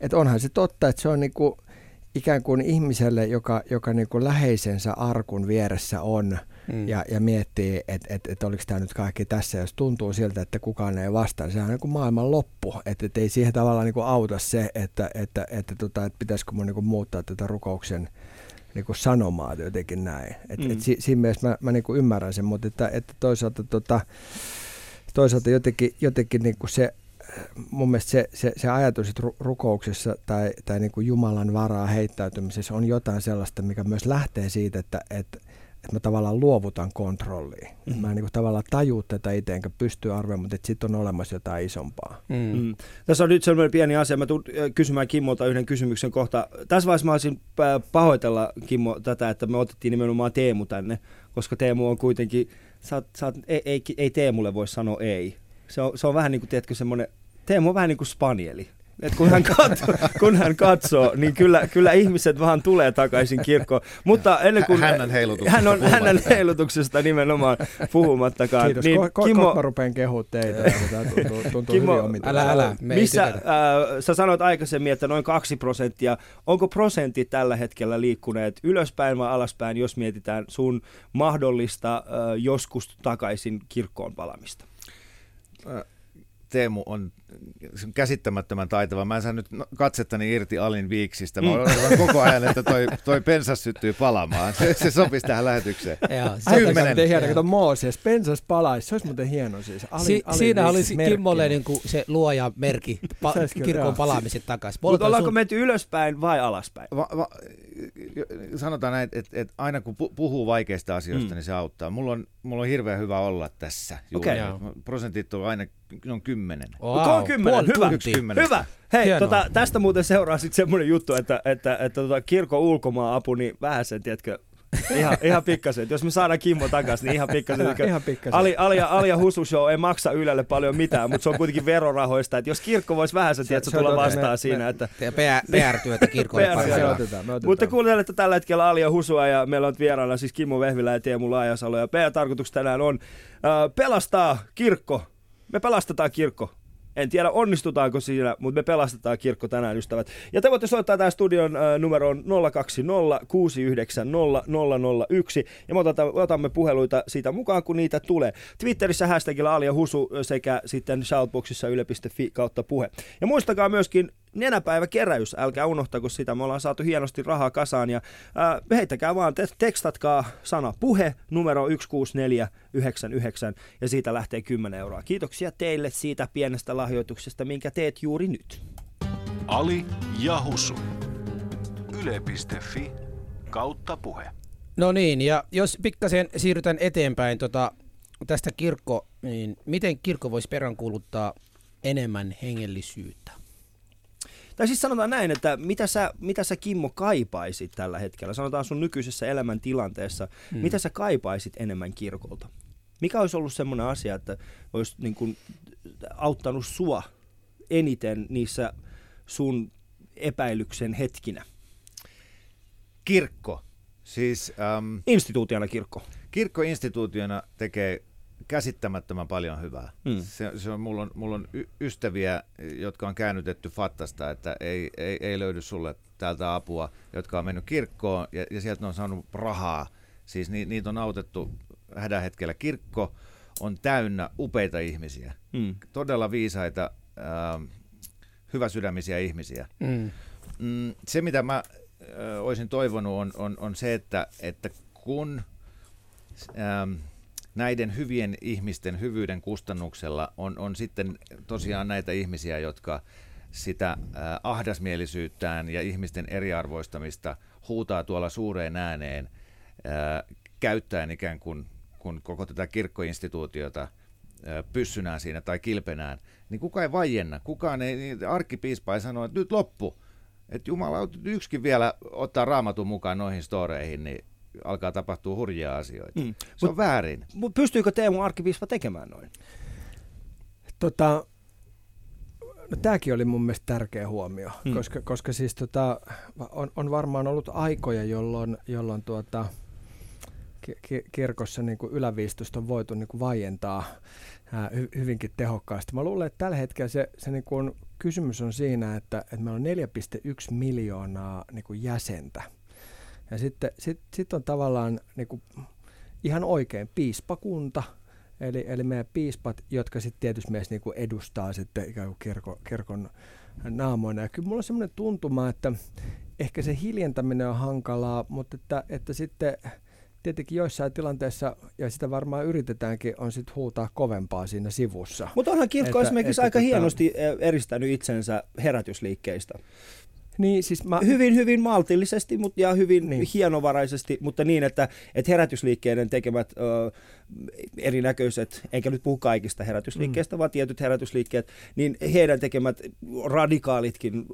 että onhan se totta, että se on niinku ikään kuin ihmiselle, joka, joka niinku läheisensä arkun vieressä on mm. ja, ja miettii, että et, et oliko tämä nyt kaikki tässä, jos tuntuu siltä, että kukaan ei vastaa, se on niin kuin maailman loppu, että et ei siihen tavallaan niinku auta se, että, että, että, tota, että pitäisikö mun niinku muuttaa tätä rukouksen niinku sanomaa jotenkin näin. Et, mm. et si, siinä mielessä mä, mä niinku ymmärrän sen, mutta että, että toisaalta, tota, toisaalta jotenkin, jotenkin niinku se mun mielestä se, se, se ajatus, että rukouksessa tai, tai niin kuin Jumalan varaa heittäytymisessä on jotain sellaista, mikä myös lähtee siitä, että, että, että mä tavallaan luovutan kontrolliin. Mm. Mä en niin tavallaan taju tätä itse, enkä pysty arvioimaan, mutta sitten on olemassa jotain isompaa. Mm. Mm. Tässä on nyt sellainen pieni asia. Mä tulen kysymään Kimmolta yhden kysymyksen kohta. Tässä vaiheessa mä olisin pahoitella, Kimmo, tätä, että me otettiin nimenomaan Teemu tänne, koska Teemu on kuitenkin, sä oot, sä oot, ei, ei, ei Teemulle voi sanoa ei. Se on, se on vähän niin kuin, tiedätkö, semmoinen, Teemu on vähän niin kuin spanieli. Et kun, hän katsoo, kun hän katsoo, niin kyllä, kyllä ihmiset vaan tulee takaisin kirkkoon. Mutta ennen kuin... Hännän heilutuksesta. Hän on hänen heilutuksesta nimenomaan puhumattakaan. Kiitos. Niin, ko- Kimmo, mä rupean kehua teitä. Tämä tuntuu, tuntuu Kimmo, älä, älä. Me missä, äh, sä sanoit aikaisemmin, että noin kaksi prosenttia. Onko prosentti tällä hetkellä liikkuneet ylöspäin vai alaspäin, jos mietitään sun mahdollista äh, joskus takaisin kirkkoon palamista? Äh Teemu on käsittämättömän taitava. Mä en saa nyt katsettani irti Alin viiksistä. Mä odotan koko ajan, että toi, toi pensas syttyy palamaan. Se, se sopisi tähän lähetykseen. Kymmenen. Miten hieno, kato Mooses, pensas palaisi. Se olisi muuten hieno siis. Alin, si- Alin siinä olisi Kimmolle niin kuin se luoja merkki pa- kirkon palaamiset takaisin. Mutta ollaanko sun... menty ylöspäin vai alaspäin? Va- va- sanotaan näin, että, että aina kun puhuu vaikeista asioista, mm. niin se auttaa. Mulla on, mulla on hirveän hyvä olla tässä. Okay. Prosentit on aina on kymmenen. Wow. On kymmenen, hyvä. Kymmenen. Hyvä. Hei, tota, tästä muuten seuraa sitten semmoinen juttu, että, että, että, että tota, kirkon ulkomaan-apu, niin vähän sen, tiedätkö, ihan, ihan pikkasen. Jos me saadaan Kimmo takaisin, niin ihan pikkasen. ihan pikkasen. Ali, Ali, Ali ja Husu Show ei maksa Ylelle paljon mitään, mutta se on kuitenkin verorahoista. Että jos kirkko voisi vähän sen, tiedätkö, tulla vastaan me, siinä. Me, että... PR-työtä kirkolle PR Mutta kuuntelette tällä hetkellä Ali ja Husua ja meillä on vieraana siis Kimmo Vehvilä ja Teemu Laajasalo. Ja PR-tarkoitus tänään on äh, pelastaa kirkko. Me pelastetaan kirkko en tiedä onnistutaanko siinä, mutta me pelastetaan kirkko tänään, ystävät. Ja te voitte soittaa tämän studion äh, numeroon 020 690 001 ja me otamme, otamme puheluita siitä mukaan, kun niitä tulee. Twitterissä hashtagilla Alia Husu sekä sitten shoutboxissa yle.fi kautta puhe. Ja muistakaa myöskin nenäpäiväkeräys, älkää unohtako sitä, me ollaan saatu hienosti rahaa kasaan ja ää, heittäkää vaan, te- tekstatkaa sana puhe numero 16499 ja siitä lähtee 10 euroa. Kiitoksia teille siitä pienestä lahjoituksesta, minkä teet juuri nyt. Ali Jahusu. Yle.fi kautta puhe. No niin, ja jos pikkasen siirrytään eteenpäin tota, tästä kirkko, niin miten kirkko voisi peräänkuuluttaa enemmän hengellisyyttä? Tai siis sanotaan näin, että mitä sä, mitä sä Kimmo kaipaisit tällä hetkellä, sanotaan sun nykyisessä elämäntilanteessa, hmm. mitä sä kaipaisit enemmän kirkolta? Mikä olisi ollut semmoinen asia, että olisi niin kuin auttanut sua eniten niissä sun epäilyksen hetkinä? Kirkko. Siis, ähm, Instituutiona kirkko. Kirkko instituutiona tekee käsittämättömän paljon hyvää. Mm. Se, se on, mulla, on, mulla on y- ystäviä, jotka on käännytetty Fattasta, että ei, ei, ei löydy sulle täältä apua, jotka on mennyt kirkkoon ja, ja sieltä on saanut rahaa. Siis ni, niitä on autettu hädän hetkellä. Kirkko on täynnä upeita ihmisiä, mm. todella viisaita, äh, hyväsydämisiä ihmisiä. Mm. Mm, se, mitä mä äh, olisin toivonut, on, on, on se, että, että kun... Äh, näiden hyvien ihmisten hyvyyden kustannuksella on, on sitten tosiaan näitä ihmisiä, jotka sitä äh, ahdasmielisyyttään ja ihmisten eriarvoistamista huutaa tuolla suureen ääneen äh, käyttäen ikään kuin kun koko tätä kirkkoinstituutiota äh, pyssynään siinä tai kilpenään, niin kukaan ei vaienna. Kukaan ei, niin arkkipiispa ei sano, että nyt loppu. Että Jumala, yksikin vielä ottaa raamatun mukaan noihin storeihin, niin alkaa tapahtua hurjia asioita. Mm. Se mut, on väärin. Mutta pystyykö Teemu arkkipiispa tekemään noin? Tota, no tämäkin oli mun mielestä tärkeä huomio, mm. koska, koska siis tota, on, on varmaan ollut aikoja, jolloin, jolloin tuota, ki- kirkossa niin kuin yläviistosta on voitu niin kuin vaientaa ää, hy- hyvinkin tehokkaasti. Mä luulen, että tällä hetkellä se, se niin kuin kysymys on siinä, että, että meillä on 4,1 miljoonaa niin kuin jäsentä ja sitten sit, sit on tavallaan niin kuin, ihan oikein piispakunta, eli, eli meidän piispat, jotka sitten tietysti myös niin kuin edustaa sitten ikään kuin kirko, kirkon naamoina. Ja kyllä mulla on semmoinen tuntuma, että ehkä se hiljentäminen on hankalaa, mutta että, että sitten tietenkin joissain tilanteissa, ja sitä varmaan yritetäänkin, on sitten huutaa kovempaa siinä sivussa. Mutta onhan kirkko että, esimerkiksi että, aika että, tota- hienosti eristänyt itsensä herätysliikkeistä. Niin, siis mä... Hyvin, hyvin maltillisesti mutta, ja hyvin Niin. hienovaraisesti, mutta niin, että, että herätysliikkeiden tekemät ö, erinäköiset, enkä nyt puhu kaikista herätysliikkeistä, mm. vaan tietyt herätysliikkeet, niin heidän tekemät radikaalitkin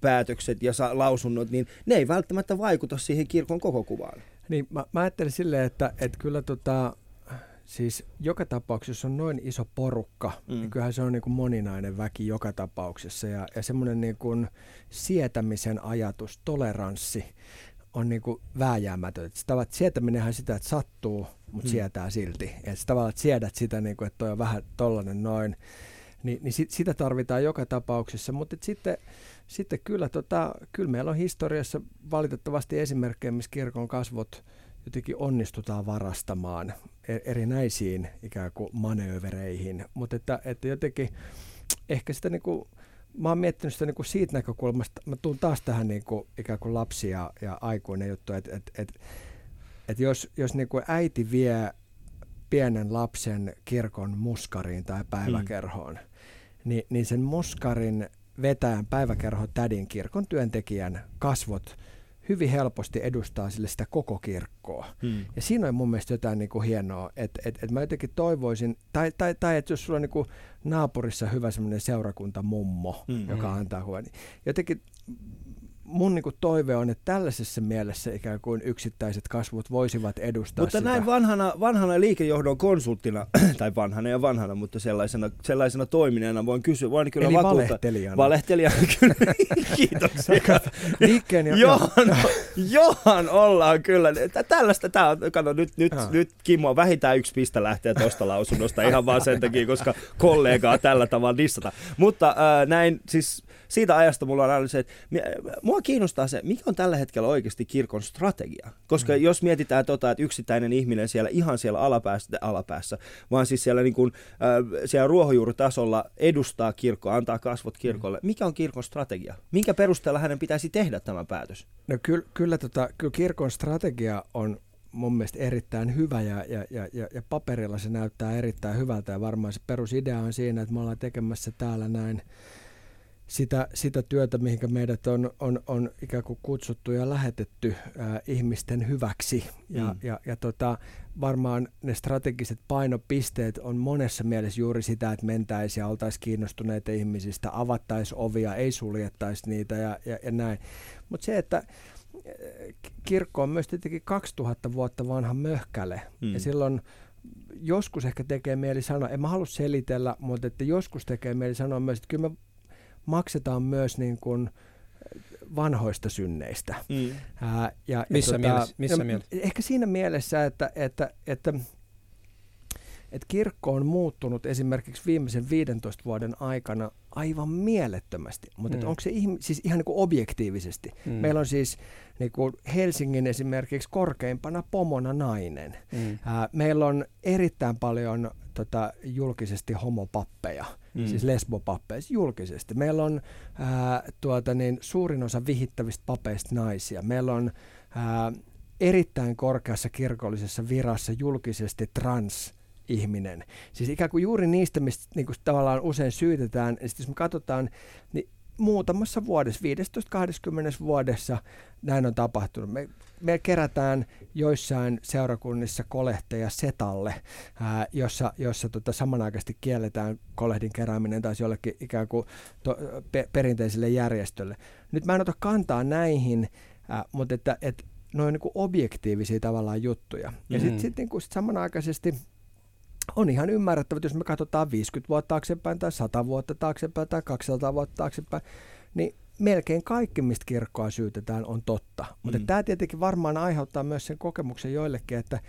päätökset ja sa- lausunnot, niin ne ei välttämättä vaikuta siihen kirkon koko kuvaan. Niin, mä, mä ajattelin silleen, että, että kyllä tota, siis joka tapauksessa on noin iso porukka, mm. niin kyllähän se on niin kuin moninainen väki joka tapauksessa. Ja, ja semmoinen niin kuin sietämisen ajatus, toleranssi on niin kuin vääjäämätön. Että sitä, että sietäminenhän sitä, että sattuu, mutta mm. sietää silti. Että sitä tavallaan, että siedät sitä, niin kuin, että toi on vähän tollanen noin. Niin, niin sit, sitä tarvitaan joka tapauksessa, mutta sitten, sitten kyllä, tota, kyllä meillä on historiassa valitettavasti esimerkkejä, missä kirkon kasvot jotenkin onnistutaan varastamaan erinäisiin ikään kuin manöövereihin, mutta että, että jotenkin ehkä sitä niin kuin, mä oon miettinyt sitä niin kuin siitä näkökulmasta, mä tuun taas tähän niin kuin, ikään kuin lapsi ja, ja aikuinen juttu, että että että että jos, jos niin kuin äiti vie pienen lapsen kirkon muskariin tai päiväkerhoon, mm. niin, niin sen muskarin vetäjän päiväkerhon tädin kirkon työntekijän kasvot helposti edustaa sille sitä koko kirkkoa. Hmm. Ja siinä on mun mielestä jotain niin kuin hienoa, että et, et mä jotenkin toivoisin, tai, tai, tai että jos sulla on niin kuin naapurissa hyvä semmoinen seurakuntamummo, hmm. joka antaa huomioon, niin jotenkin mun niin kuin toive on, että tällaisessa mielessä ikään kuin yksittäiset kasvut voisivat edustaa Mutta sitä. näin vanhana, vanhana liikejohdon konsulttina, tai vanhana ja vanhana, mutta sellaisena, sellaisena toimineena voin kysyä, voin kyllä Eli vakuuttaa. valehtelijana. Valehtelijana, kyllä. Kiitoksia. Liikkeen ja... Johan, johan ollaan kyllä. Tä- Tällaista, tää on, kato, nyt, nyt, nyt Kimmo, vähintään yksi piste lähtee tuosta lausunnosta ihan vaan sen takia, koska kollegaa tällä tavalla dissata. Mutta äh, näin, siis siitä ajasta mulla on aina se, että mua kiinnostaa se, mikä on tällä hetkellä oikeasti kirkon strategia. Koska mm. jos mietitään tota, että yksittäinen ihminen siellä ihan siellä alapäässä, alapäässä vaan siis siellä, niin kuin, äh, siellä ruohonjuuritasolla edustaa kirkkoa, antaa kasvot kirkolle. Mikä on kirkon strategia? Minkä perusteella hänen pitäisi tehdä tämä päätös? No kyllä, kyllä, tota, kyllä kirkon strategia on mun mielestä erittäin hyvä ja, ja, ja, ja, ja paperilla se näyttää erittäin hyvältä ja varmaan se perusidea on siinä, että me ollaan tekemässä täällä näin sitä, sitä työtä, mihinkä meidät on, on, on ikään kuin kutsuttu ja lähetetty ää, ihmisten hyväksi. Ja, Mm. ja, ja tota, varmaan ne strategiset painopisteet on monessa mielessä juuri sitä, että mentäisiin ja oltaisiin kiinnostuneita ihmisistä, avattaisiin ovia, ei suljettaisi niitä ja, ja, ja näin. Mutta se, että kirkko on myös tietenkin 2000 vuotta vanha möhkäle Mm. ja silloin joskus ehkä tekee mieli sanoa, en mä halua selitellä, mutta että joskus tekee mieli sanoa myös, että kyllä me maksetaan myös niin kuin vanhoista synneistä. Mm. Ää, ja, Missä ja mielessä? Missä no, mielessä? Ehkä siinä mielessä, että, että, että, että kirkko on muuttunut esimerkiksi viimeisen 15 vuoden aikana aivan mielettömästi. Mutta Mm. onko se ihmi, siis ihan niin kuin objektiivisesti? Mm. Meillä on siis niin kuin Helsingin esimerkiksi korkeimpana pomona nainen. Mm. Ää, meillä on erittäin paljon tota, julkisesti homopappeja, Mm. siis lesbopappeja siis julkisesti. Meillä on ää, tuota, niin, suurin osa vihittävistä papeista naisia. Meillä on ää, erittäin korkeassa kirkollisessa virassa julkisesti trans ihminen. Siis ikään kuin juuri niistä, mistä niin kuin tavallaan usein syytetään, niin jos me katsotaan, niin muutamassa vuodessa, 15-20 vuodessa näin on tapahtunut. Me, me kerätään joissain seurakunnissa kolehteja setalle, ää, jossa, jossa tota, samanaikaisesti kielletään kolehdin kerääminen taas jollekin ikään kuin to, pe, perinteiselle järjestölle. Nyt mä en ota kantaa näihin, ää, mutta että, että ne on niin kuin objektiivisia tavallaan juttuja. Ja sitten sit, niin kuin sit samanaikaisesti on ihan ymmärrettävä, että jos me katsotaan 50 vuotta taaksepäin tai 100 vuotta taaksepäin tai 200 vuotta taaksepäin, niin melkein kaikki, mistä kirkkoa syytetään, on totta. Mutta Mm. tämä tietenkin varmaan aiheuttaa myös sen kokemuksen joillekin, että,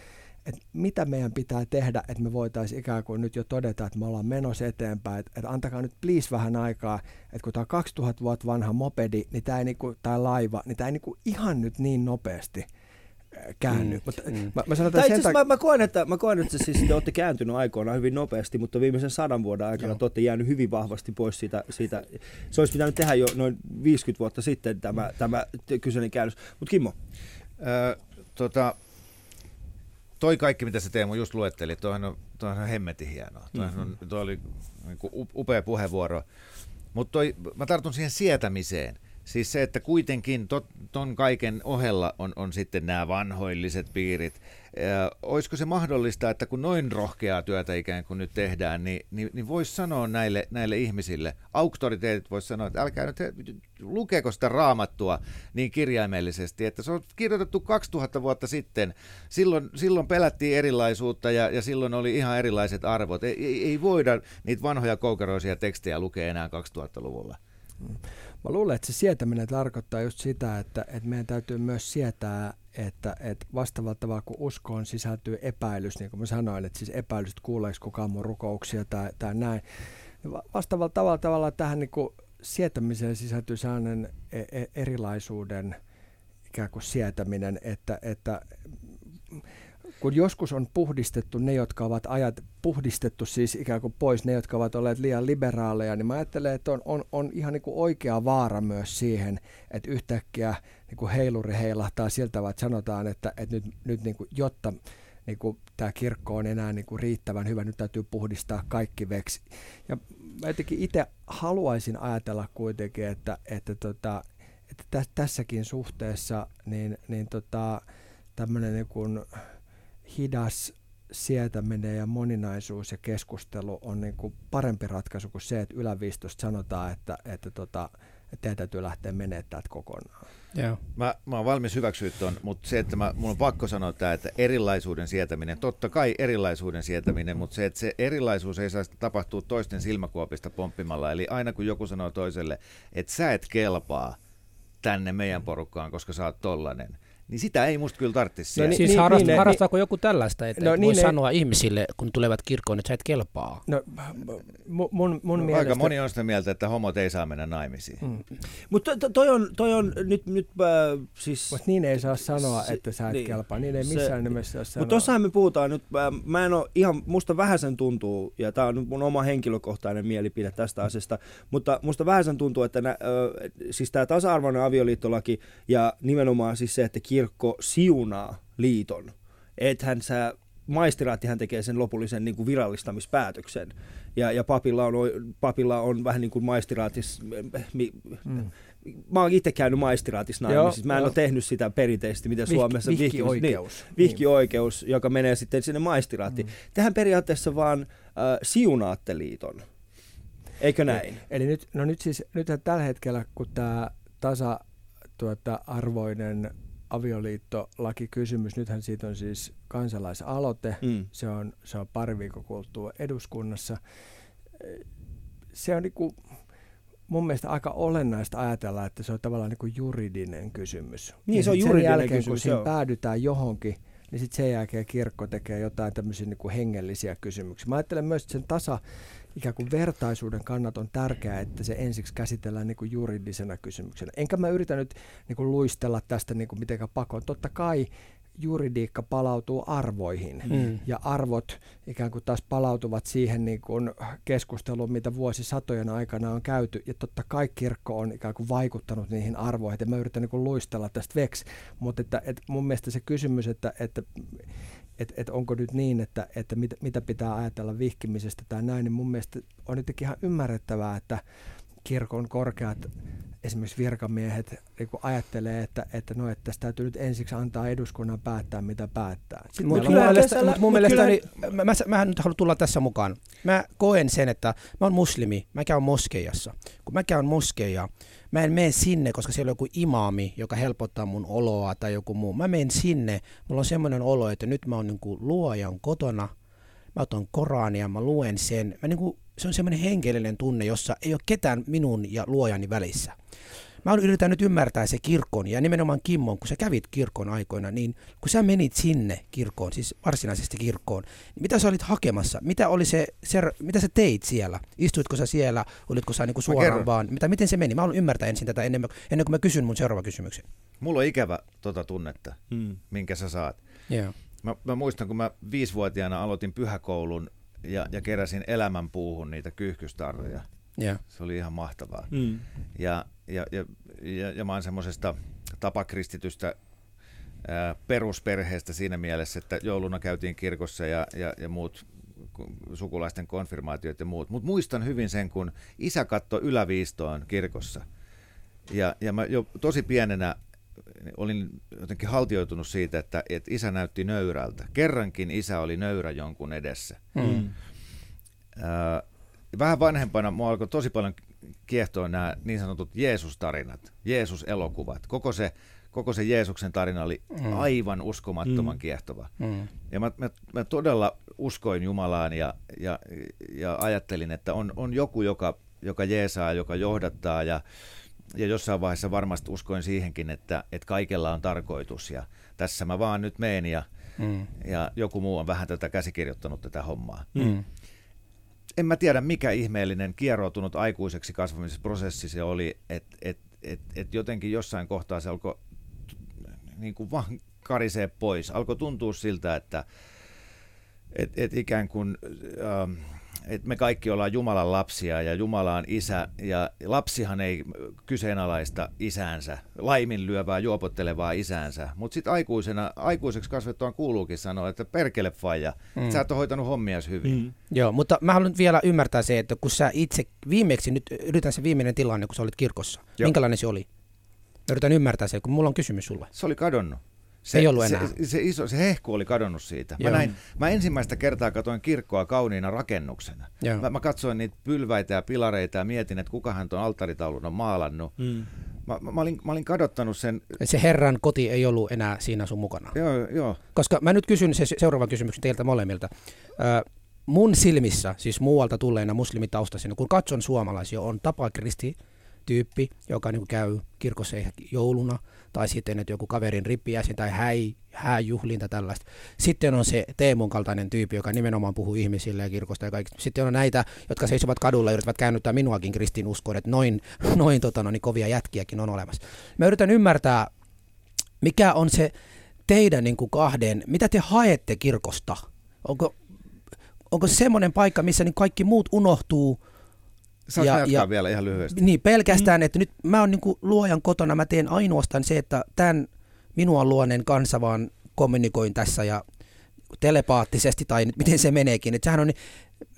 että mitä meidän pitää tehdä, että me voitaisiin ikään kuin nyt jo todeta, että me ollaan menossa eteenpäin, että, että antakaa nyt please vähän aikaa, että kun tämä on 2000 vuotta vanha mopedi niin tää ei niinku, tai laiva, niin tämä ei niinku ihan nyt niin nopeasti käänny. Mm, Mutta mm. mä, mä sanon Tai sen takia, mä, mä, koen, että, mä koen, että siis te olette kääntynyt aikoinaan hyvin nopeasti, mutta viimeisen sadan vuoden aikana Joo. te olette jäänyt hyvin vahvasti pois siitä, siitä. Se olisi pitänyt tehdä jo noin 50 vuotta sitten tämä, tämä kyseinen käännös. Mutta Kimmo, Öö, tota, toi kaikki, mitä se Teemu just luetteli, toihan on, toihan on hemmetin hienoa. Toihan on, toi oli niin upea puheenvuoro. Mutta mä tartun siihen sietämiseen. Siis se, että kuitenkin tot, ton kaiken ohella on, on sitten nämä vanhoilliset piirit. Ja olisiko se mahdollista, että kun noin rohkeaa työtä ikään kuin nyt tehdään, niin, niin, niin voisi sanoa näille, näille ihmisille, auktoriteetit voisi sanoa, että älkää nyt, lukeeko sitä raamattua niin kirjaimellisesti, että se on kirjoitettu 2000 vuotta sitten. Silloin, silloin pelättiin erilaisuutta ja, ja silloin oli ihan erilaiset arvot. Ei, ei, ei voida niitä vanhoja koukeroisia tekstejä lukea enää 2000-luvulla. Mä luulen, että se sietäminen tarkoittaa just sitä, että, että meidän täytyy myös sietää, että, että vastaavalla tavalla kuin uskoon sisältyy epäilys, niin kuin mä sanoin, että siis epäilys, että kuuleeko kukaan mun rukouksia tai, tai näin. Vastaavalla tavalla, tavalla tähän niin kuin sietämiseen sisältyy sellainen e- e- erilaisuuden ikään kuin sietäminen, että, että kun joskus on puhdistettu ne, jotka ovat ajat, puhdistettu siis ikään kuin pois ne, jotka ovat olleet liian liberaaleja, niin mä ajattelen, että on, on, on ihan niin kuin oikea vaara myös siihen, että yhtäkkiä niin kuin heiluri heilahtaa siltä, että sanotaan, että, että nyt, nyt niin kuin, jotta niin kuin tämä kirkko on enää niin kuin riittävän hyvä, nyt täytyy puhdistaa kaikki veksi. Ja mä jotenkin itse haluaisin ajatella kuitenkin, että, että, tota, että tässäkin suhteessa niin, niin tota, tämmöinen niin kuin, hidas sietäminen ja moninaisuus ja keskustelu on niin kuin parempi ratkaisu kuin se, että yläviistosta sanotaan, että, että, tota, että teidän täytyy lähteä menemään täältä kokonaan. Yeah. Mä, mä oon valmis hyväksyä ton, mutta se, että mä, mun on pakko sanoa tämä, että erilaisuuden sietäminen, totta kai erilaisuuden sietäminen, mutta se, että se erilaisuus ei saa tapahtua toisten silmäkuopista pomppimalla. Eli aina kun joku sanoo toiselle, että sä et kelpaa tänne meidän porukkaan, koska sä oot tollanen, niin sitä ei musta kyllä tarvitsisi no, niin, siis niin, harrast, niin, harrastaako niin, joku tällaista, että no, et niin, voi ne, sanoa ihmisille, kun tulevat kirkkoon, että sä et kelpaa? No, mun, mun no, mielestä... Aika moni on sitä mieltä, että homot ei saa mennä naimisiin. Mm. Mutta to, toi, on, toi on nyt, nyt äh, siis... Mut niin ei saa sanoa, se, että sä et niin, kelpaa. Niin ei missään se, nimessä saa sanoa. Mutta tossahan me puhutaan nyt, äh, mä en ole ihan, musta vähän sen tuntuu, ja tämä on nyt mun oma henkilökohtainen mielipide tästä asiasta, mutta musta vähän sen tuntuu, että nä, äh, siis tämä tasa-arvoinen avioliittolaki ja nimenomaan siis se, että kirkko siunaa liiton. Ethän sä, maistiraattihan tekee sen lopullisen niin kuin virallistamispäätöksen. Ja, ja papilla, on, papilla on vähän niin kuin maistraatis... Mi, mm. Mä oon itse käynyt maistiraatissa naimisissa. Mä en ole tehnyt sitä perinteisesti, mitä Vihki, Suomessa... Vihkioikeus. Niin, vihkioikeus, niin. joka menee sitten sinne maistiraattiin. Mm. Tähän periaatteessa vaan äh, siunaatte liiton. Eikö näin? Eli, eli nyt, no nyt siis, nyt tällä hetkellä, kun tämä tasa tuota, arvoinen avioliittolakikysymys. Nythän siitä on siis kansalaisaloite. Mm. Se, on, se on pari viikon kuluttua eduskunnassa. Se on niin kuin, mun mielestä aika olennaista ajatella, että se on tavallaan niin kuin juridinen kysymys. Niin, ja se on juridinen jälkeen, kysymys. kun siinä päädytään johonkin, niin sitten sen jälkeen kirkko tekee jotain tämmöisiä niin kuin hengellisiä kysymyksiä. Mä ajattelen myös, että sen tasa ikään kuin vertaisuuden kannat on tärkeää, että se ensiksi käsitellään niin kuin juridisena kysymyksenä. Enkä mä yritä nyt niin kuin luistella tästä niin kuin mitenkään pakoon. Totta kai juridiikka palautuu arvoihin mm. ja arvot ikään kuin taas palautuvat siihen niin kuin keskusteluun, mitä vuosisatojen aikana on käyty ja totta kai kirkko on ikään kuin vaikuttanut niihin arvoihin. Ja mä yritän niin kuin luistella tästä veksi, mutta että, että mun mielestä se kysymys, että, että että et onko nyt niin, että, että mit, mitä pitää ajatella vihkimisestä tai näin, niin mun mielestä on nyt ihan ymmärrettävää, että kirkon korkeat esimerkiksi virkamiehet niin ajattelee, että, että, no, että tästä täytyy nyt ensiksi antaa eduskunnan päättää, mitä päättää. Mutta mun mielestä, mut mun mielestä kyllä... mä, mä, mä nyt haluan tulla tässä mukaan. Mä koen sen, että mä oon muslimi, mä käyn moskeijassa. Kun mä käyn moskeija, mä en mene sinne, koska siellä on joku imaami, joka helpottaa mun oloa tai joku muu. Mä menen sinne, mulla on semmoinen olo, että nyt mä oon niin kuin luojan kotona, mä otan Korania, mä luen sen. Mä niin kuin, se on semmoinen henkilöllinen tunne, jossa ei ole ketään minun ja luojani välissä. Mä yritän nyt ymmärtää se kirkon ja nimenomaan Kimmon, kun sä kävit kirkon aikoina, niin kun sä menit sinne kirkkoon, siis varsinaisesti kirkkoon, niin mitä sä olit hakemassa? Mitä, oli se, se, mitä sä teit siellä? Istuitko sä siellä? Olitko sä niinku suoraan vaan? Mitä, miten se meni? Mä haluan ymmärtää ensin tätä ennen, ennen kuin mä kysyn mun seuraava kysymyksen. Mulla on ikävä tota tunnetta, hmm. minkä sä saat. Yeah. Mä, mä muistan, kun mä viisivuotiaana aloitin pyhäkoulun ja, ja keräsin elämän puuhun niitä kyyhkystarroja. Yeah. Se oli ihan mahtavaa. Mm. Ja, ja, ja, ja, ja mä oon semmoisesta tapakristitystä ää, perusperheestä siinä mielessä, että jouluna käytiin kirkossa ja, ja, ja muut sukulaisten konfirmaatiot ja muut. Mutta muistan hyvin sen, kun isä katsoi yläviistoon kirkossa. Ja, ja mä jo tosi pienenä olin jotenkin haltioitunut siitä, että, että isä näytti nöyrältä. Kerrankin isä oli nöyrä jonkun edessä. Mm. Ää, vähän vanhempana mua alkoi tosi paljon kiehtoa nämä niin sanotut Jeesus-tarinat, Jeesus-elokuvat. Koko se, koko se Jeesuksen tarina oli Mm. aivan uskomattoman Mm. kiehtova. Mm. Ja mä, mä, mä todella uskoin Jumalaan ja, ja, ja ajattelin, että on, on joku, joka, joka jeesaa, joka johdattaa ja, ja jossain vaiheessa varmasti uskoin siihenkin, että, että kaikella on tarkoitus ja tässä mä vaan nyt meen ja, Mm. ja joku muu on vähän tätä käsikirjoittanut tätä hommaa. Mm. En mä tiedä, mikä ihmeellinen kieroutunut aikuiseksi kasvamisprosessi se oli, että et, et, et jotenkin jossain kohtaa se alkoi niin kuin vaan karisee pois. Alkoi tuntua siltä, että et, et ikään kuin ähm, et me kaikki ollaan Jumalan lapsia ja Jumala on isä ja lapsihan ei kyseenalaista isäänsä, laiminlyövää, juopottelevaa isäänsä, mutta sitten aikuisena, aikuiseksi kasvettuaan kuuluukin sanoa, että perkele faija, mm. sä et ole hoitanut hommias hyvin. Mm. Joo, mutta mä haluan vielä ymmärtää se, että kun sä itse viimeksi, nyt yritän se viimeinen tilanne, kun sä olit kirkossa. Joo. Minkälainen se oli? Mä yritän ymmärtää se, kun mulla on kysymys sulle. Se oli kadonnut. Se, Ei ollut enää. Se, se, iso, se hehku oli kadonnut siitä. Mä, näin, mä ensimmäistä kertaa katsoin kirkkoa kauniina rakennuksena. Joo. Mä, mä katsoin niitä pylväitä ja pilareita ja mietin, että kukahan tuon alttaritaulun on maalannut. Mm. Mä, mä, mä, olin, mä olin kadottanut sen. Se Herran koti ei ollut enää siinä sun mukana. Joo, joo. Koska mä nyt kysyn se seuraavan kysymyksen teiltä molemmilta. Ö, mun silmissä, siis muualta tulleena muslimitaustaisena, kun katson suomalaisia, on tapa kristi tyyppi, joka niin käy kirkossa ehkä jouluna, tai sitten, että joku kaverin rippiäisen tai häi, hääjuhliin tai tällaista. Sitten on se Teemun kaltainen tyyppi, joka nimenomaan puhuu ihmisille ja kirkosta ja kaikista. Sitten on näitä, jotka seisovat kadulla ja yrittävät käännyttää minuakin kristinuskoon, että noin, noin tota, no, niin kovia jätkiäkin on olemassa. Mä yritän ymmärtää, mikä on se teidän niin kuin kahden, mitä te haette kirkosta? Onko, onko se semmoinen paikka, missä niin kaikki muut unohtuu? Saanko Ja- ja, jatkaa ja- vielä ihan lyhyesti? Niin pelkästään, mm. että nyt mä oon niin luojan kotona, mä teen ainoastaan se, että tämän minua luoneen kanssa vaan kommunikoin tässä ja telepaattisesti tai nyt miten se meneekin. Että sehän on,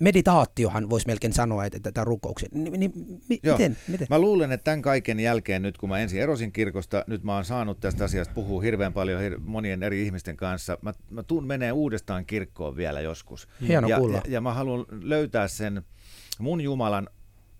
meditaatiohan voisi melkein sanoa, että tämä rukouksen. Niin, niin, mi, Joo. miten? miten? Mä luulen, että tämän kaiken jälkeen, nyt kun mä ensin erosin kirkosta, nyt mä oon saanut tästä asiasta puhua hirveän paljon hir- monien eri ihmisten kanssa. Mä, mä tuun menee uudestaan kirkkoon vielä joskus. Hieno ja, kuulla. ja, ja mä haluan löytää sen mun Jumalan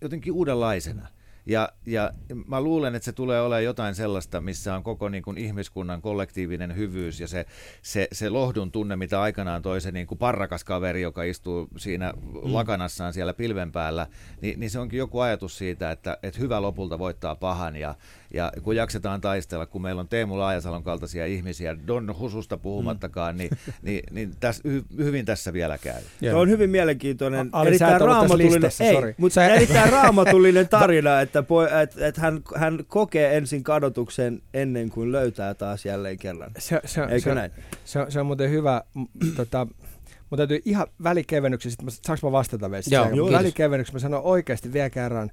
jotenkin uudenlaisena. Ja, ja mä luulen, että se tulee olemaan jotain sellaista, missä on koko niin kuin ihmiskunnan kollektiivinen hyvyys ja se, se, se lohdun tunne, mitä aikanaan toi se niin kuin parrakas kaveri, joka istuu siinä mm. lakanassaan siellä pilven päällä, niin, niin se onkin joku ajatus siitä, että, että hyvä lopulta voittaa pahan ja, ja kun jaksetaan taistella, kun meillä on Teemu Laajasalon kaltaisia ihmisiä, Don Hususta puhumattakaan, niin, niin, niin täs, hy, hyvin tässä vielä käy. Se on hyvin mielenkiintoinen, A- erittäin raamatullinen, listassa, ei, sori. mutta Sä- erittäin raamatullinen tarina, että, po- et, et hän, hän kokee ensin kadotuksen ennen kuin löytää taas jälleen kerran. Se, se, Eikö se, näin? Se, on- se on muuten hyvä. tota, Mun täytyy ihan välikevennyksen, sit mä, saanko mä vastata vielä? Joo, joo. välikevennyksen mä sanon oikeasti vielä kerran,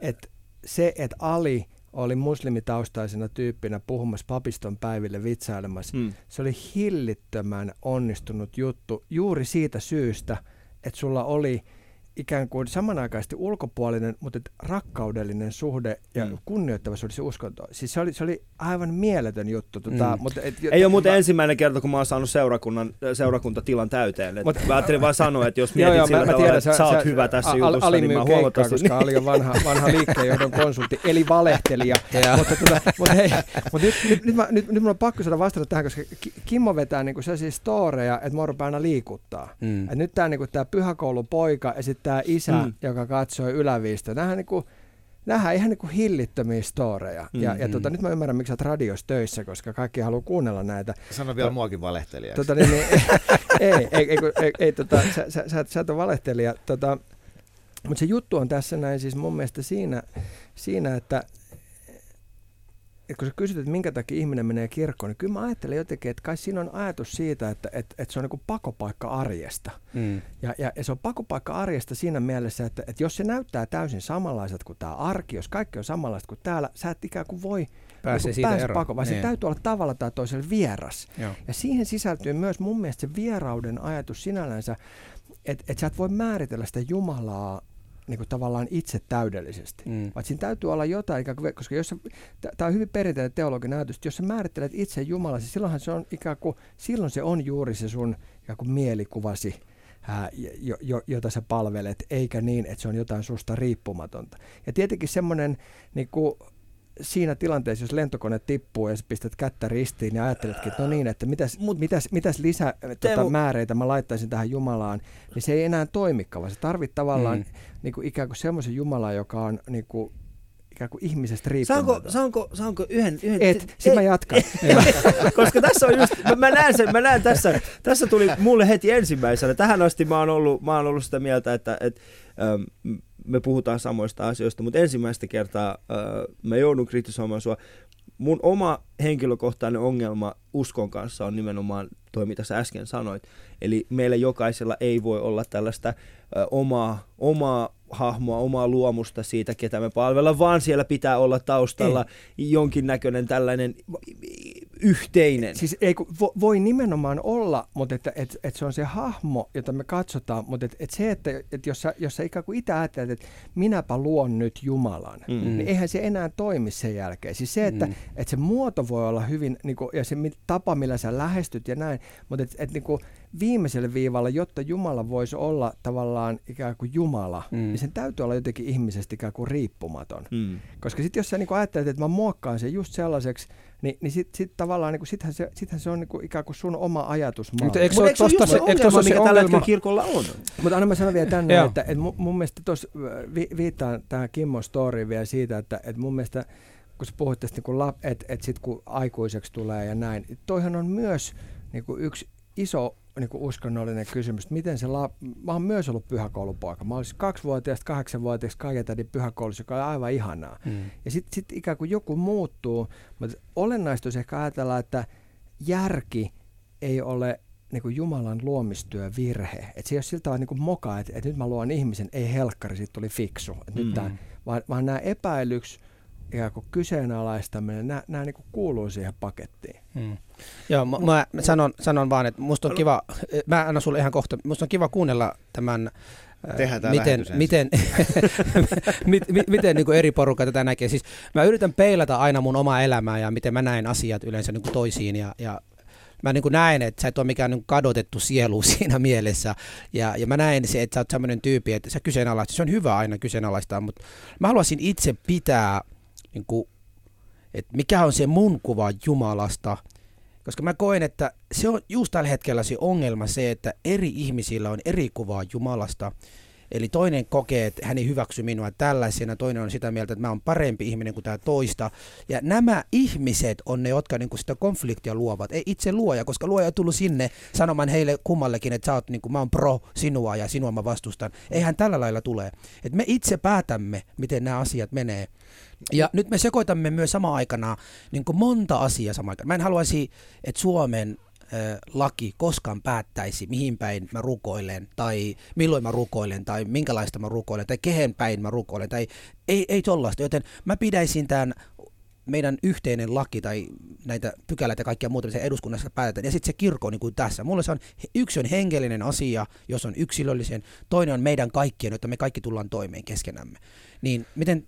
että se, että Ali oli muslimitaustaisena tyyppinä puhumassa papiston päiville vitsailemassa, Mm. se oli hillittömän onnistunut juttu juuri siitä syystä, että sulla oli ikään kuin samanaikaisesti ulkopuolinen, mutta et rakkaudellinen suhde ja Mm. kunnioittava suhde se uskonto. Siis se oli, se oli aivan mieletön juttu. Tota, Mm. mutta et, Ei ole muuten mä- ensimmäinen kerta, kun mä oon saanut seurakunnan, seurakuntatilan täyteen. Et Mut- mä ajattelin vaan sanoa, että jos mietit joo, sillä mä, mä tavalla, tiedän, että sä, oot hyvä tässä A- jutussa, Ali niin mä keikkaa, huomattavasti... koska Ali on vanha, vanha liikkeenjohdon konsultti, eli valehtelija. Mutta tota, mutta hei, mutta nyt, nyt, nyt, mä, nyt, nyt mun on pakko saada vastata tähän, koska Ki- Kimmo vetää niinku sellaisia storeja, että mua rupeaa aina liikuttaa. Mm. Et nyt tämä niinku, tää pyhäkoulupoika ja sitten tämä isä, Mm. joka katsoi yläviistä. Nämähän niinku, Nähdään ihan niinku hillittömiä storeja. Mm, ja, ja Mm. tota, nyt mä ymmärrän, miksi sä oot radiossa töissä, koska kaikki haluaa kuunnella näitä. Sano vielä muakin valehtelijaksi. Tota, niin, niin, ei, ei, ei, kun- ei, ei tota, sä, sä, sä, sä et ole valehtelija. Tota, mutta se juttu on tässä näin siis mun mielestä siinä, siinä että, että kun sä kysyt, että minkä takia ihminen menee kirkkoon, niin kyllä mä ajattelen jotenkin, että kai siinä on ajatus siitä, että, että, että se on niin pakopaikka arjesta. Mm. Ja, ja, ja se on pakopaikka arjesta siinä mielessä, että, että jos se näyttää täysin samanlaiset kuin tämä arki, jos kaikki on samanlaista kuin täällä, sä et ikään kuin voi Pääsee niin siitä pääse eroon. pakoon, vaan se Niin. täytyy olla tavalla tai toisella vieras. Joo. Ja siihen sisältyy myös mun mielestä se vierauden ajatus sinällänsä, että et sä et voi määritellä sitä Jumalaa niin kuin tavallaan itse täydellisesti. Mm. Vaan siinä täytyy olla jotain, ikään kuin, koska jos tämä on hyvin perinteinen teologinen ajatus, että jos sä määrittelet itse Jumalasi, silloinhan se on ikään kuin, silloin se on juuri se sun ikään kuin mielikuvasi, ää, jo, jo, jota sä palvelet, eikä niin, että se on jotain susta riippumatonta. Ja tietenkin semmoinen niin kuin, siinä tilanteessa, jos lentokone tippuu ja pistät kättä ristiin ja ajatteletkin, että no niin, että mitäs, Mut, mitäs, mitäs lisä tota, määreitä mä laittaisin tähän Jumalaan, niin se ei enää toimikaan, vaan se tarvitsee tavallaan mm. niin kuin, ikään kuin semmoisen Jumalan, joka on niin kuin, ikään kuin ihmisestä riippumaton. Saanko, saanko, saanko yhden? yhden Et, sitten mä jatkan. Koska tässä on just, mä näen sen, mä näen tässä, tässä tuli mulle heti ensimmäisenä. Tähän asti mä oon ollut, mä oon ollut sitä mieltä, että, että ähm, me puhutaan samoista asioista, mutta ensimmäistä kertaa äh, mä joudun kritisoimaan sua. Mun oma henkilökohtainen ongelma uskon kanssa on nimenomaan toi, mitä sä äsken sanoit. Eli meillä jokaisella ei voi olla tällaista äh, omaa, omaa hahmoa, omaa luomusta siitä, ketä me palvellaan, vaan siellä pitää olla taustalla ei. jonkinnäköinen tällainen yhteinen. Siis ei, vo, voi nimenomaan olla, mutta että, et, et se on se hahmo, jota me katsotaan, mutta että et se, että et jos, sä, jos sä ikään kuin itse ajattelet, että minäpä luon nyt Jumalan, mm. niin eihän se enää toimi sen jälkeen. Siis se, että mm. et se muoto voi olla hyvin, niin kuin, ja se tapa, millä sä lähestyt ja näin, mutta että et, niin kuin, viimeiselle viivalla, jotta Jumala voisi olla tavallaan ikään kuin Jumala, mm. niin sen täytyy olla jotenkin ihmisestä ikään kuin riippumaton. Mm. Koska sitten jos sä niin ajattelet, että mä muokkaan sen just sellaiseksi, niin, niin sitten sit tavallaan niin sittenhän se, sittenhän se on niin ikään kuin sun oma ajatus. Mutta eikö se ole tosta se, ongelma, se mikä tällä hetkellä kirkolla on? Mutta anna mä sanon vielä tänne, että, että mun, mun mielestä tuossa vi, viittaan tähän Kimmo storyin vielä siitä, että, että mun mielestä kun sä puhuit tästä, niin että, että sitten kun aikuiseksi tulee ja näin, toihan on myös niin kuin yksi iso niin kuin uskonnollinen kysymys, miten se la... Mä oon myös ollut pyhäkoulupoika. Mä olisin kaksivuotiaasta kahdeksanvuotiaasta kaiketani pyhäkoulussa, joka on aivan ihanaa. Mm. Ja sitten sit ikään kuin joku muuttuu, mutta olennaista olisi ehkä ajatella, että järki ei ole niin kuin Jumalan luomistyö virhe. Että se ei ole siltä niin kuin moka, että, että nyt mä luon ihmisen, ei helkkari, siitä tuli fiksu. Että mm. nyt tää, vaan, vaan nämä epäilyksi ikään kuin kyseenalaistaminen, nämä, nämä niin kuin kuuluu siihen pakettiin. Hmm. Joo, mä, mä sanon, sanon vaan, että musta on kiva, mä annan sulle ihan kohta, musta on kiva kuunnella tämän äh, Tehdään miten, miten, miten, miten niin kuin eri porukka tätä näkee. Siis mä yritän peilata aina mun omaa elämää ja miten mä näen asiat yleensä niin kuin toisiin ja, ja mä niin kuin näen, että sä et ole mikään niin kadotettu sielu siinä mielessä. Ja, ja mä näen se, että sä oot sellainen tyyppi, että sä kyseenalaistat. Se on hyvä aina kyseenalaistaa, mutta mä haluaisin itse pitää niin kuin, että mikä on se mun kuva Jumalasta, koska mä koen, että se on just tällä hetkellä se ongelma se, että eri ihmisillä on eri kuvaa Jumalasta. Eli toinen kokee, että hän ei hyväksy minua tällaisena, toinen on sitä mieltä, että mä oon parempi ihminen kuin tämä toista. Ja nämä ihmiset on ne, jotka niin kuin sitä konfliktia luovat. Ei itse luoja, koska luoja on tullut sinne sanomaan heille kummallekin, että sä oot, niin kuin, mä oon pro sinua ja sinua mä vastustan. Eihän tällä lailla tule. Et me itse päätämme, miten nämä asiat menee. Ja nyt me sekoitamme myös samaan aikana niin kuin monta asiaa samaan aikaan. Mä en haluaisi, että Suomen laki koskaan päättäisi, mihin päin mä rukoilen, tai milloin mä rukoilen, tai minkälaista mä rukoilen, tai kehen päin mä rukoilen, tai ei, ei tollaista. Joten mä pidäisin tämän meidän yhteinen laki tai näitä pykälät ja kaikkia muuta, mitä eduskunnassa päätetään, ja sitten se kirkko niin kuin tässä. Mulle se on, yksi on henkilöllinen asia, jos on yksilöllisen, toinen on meidän kaikkien, että me kaikki tullaan toimeen keskenämme. Niin miten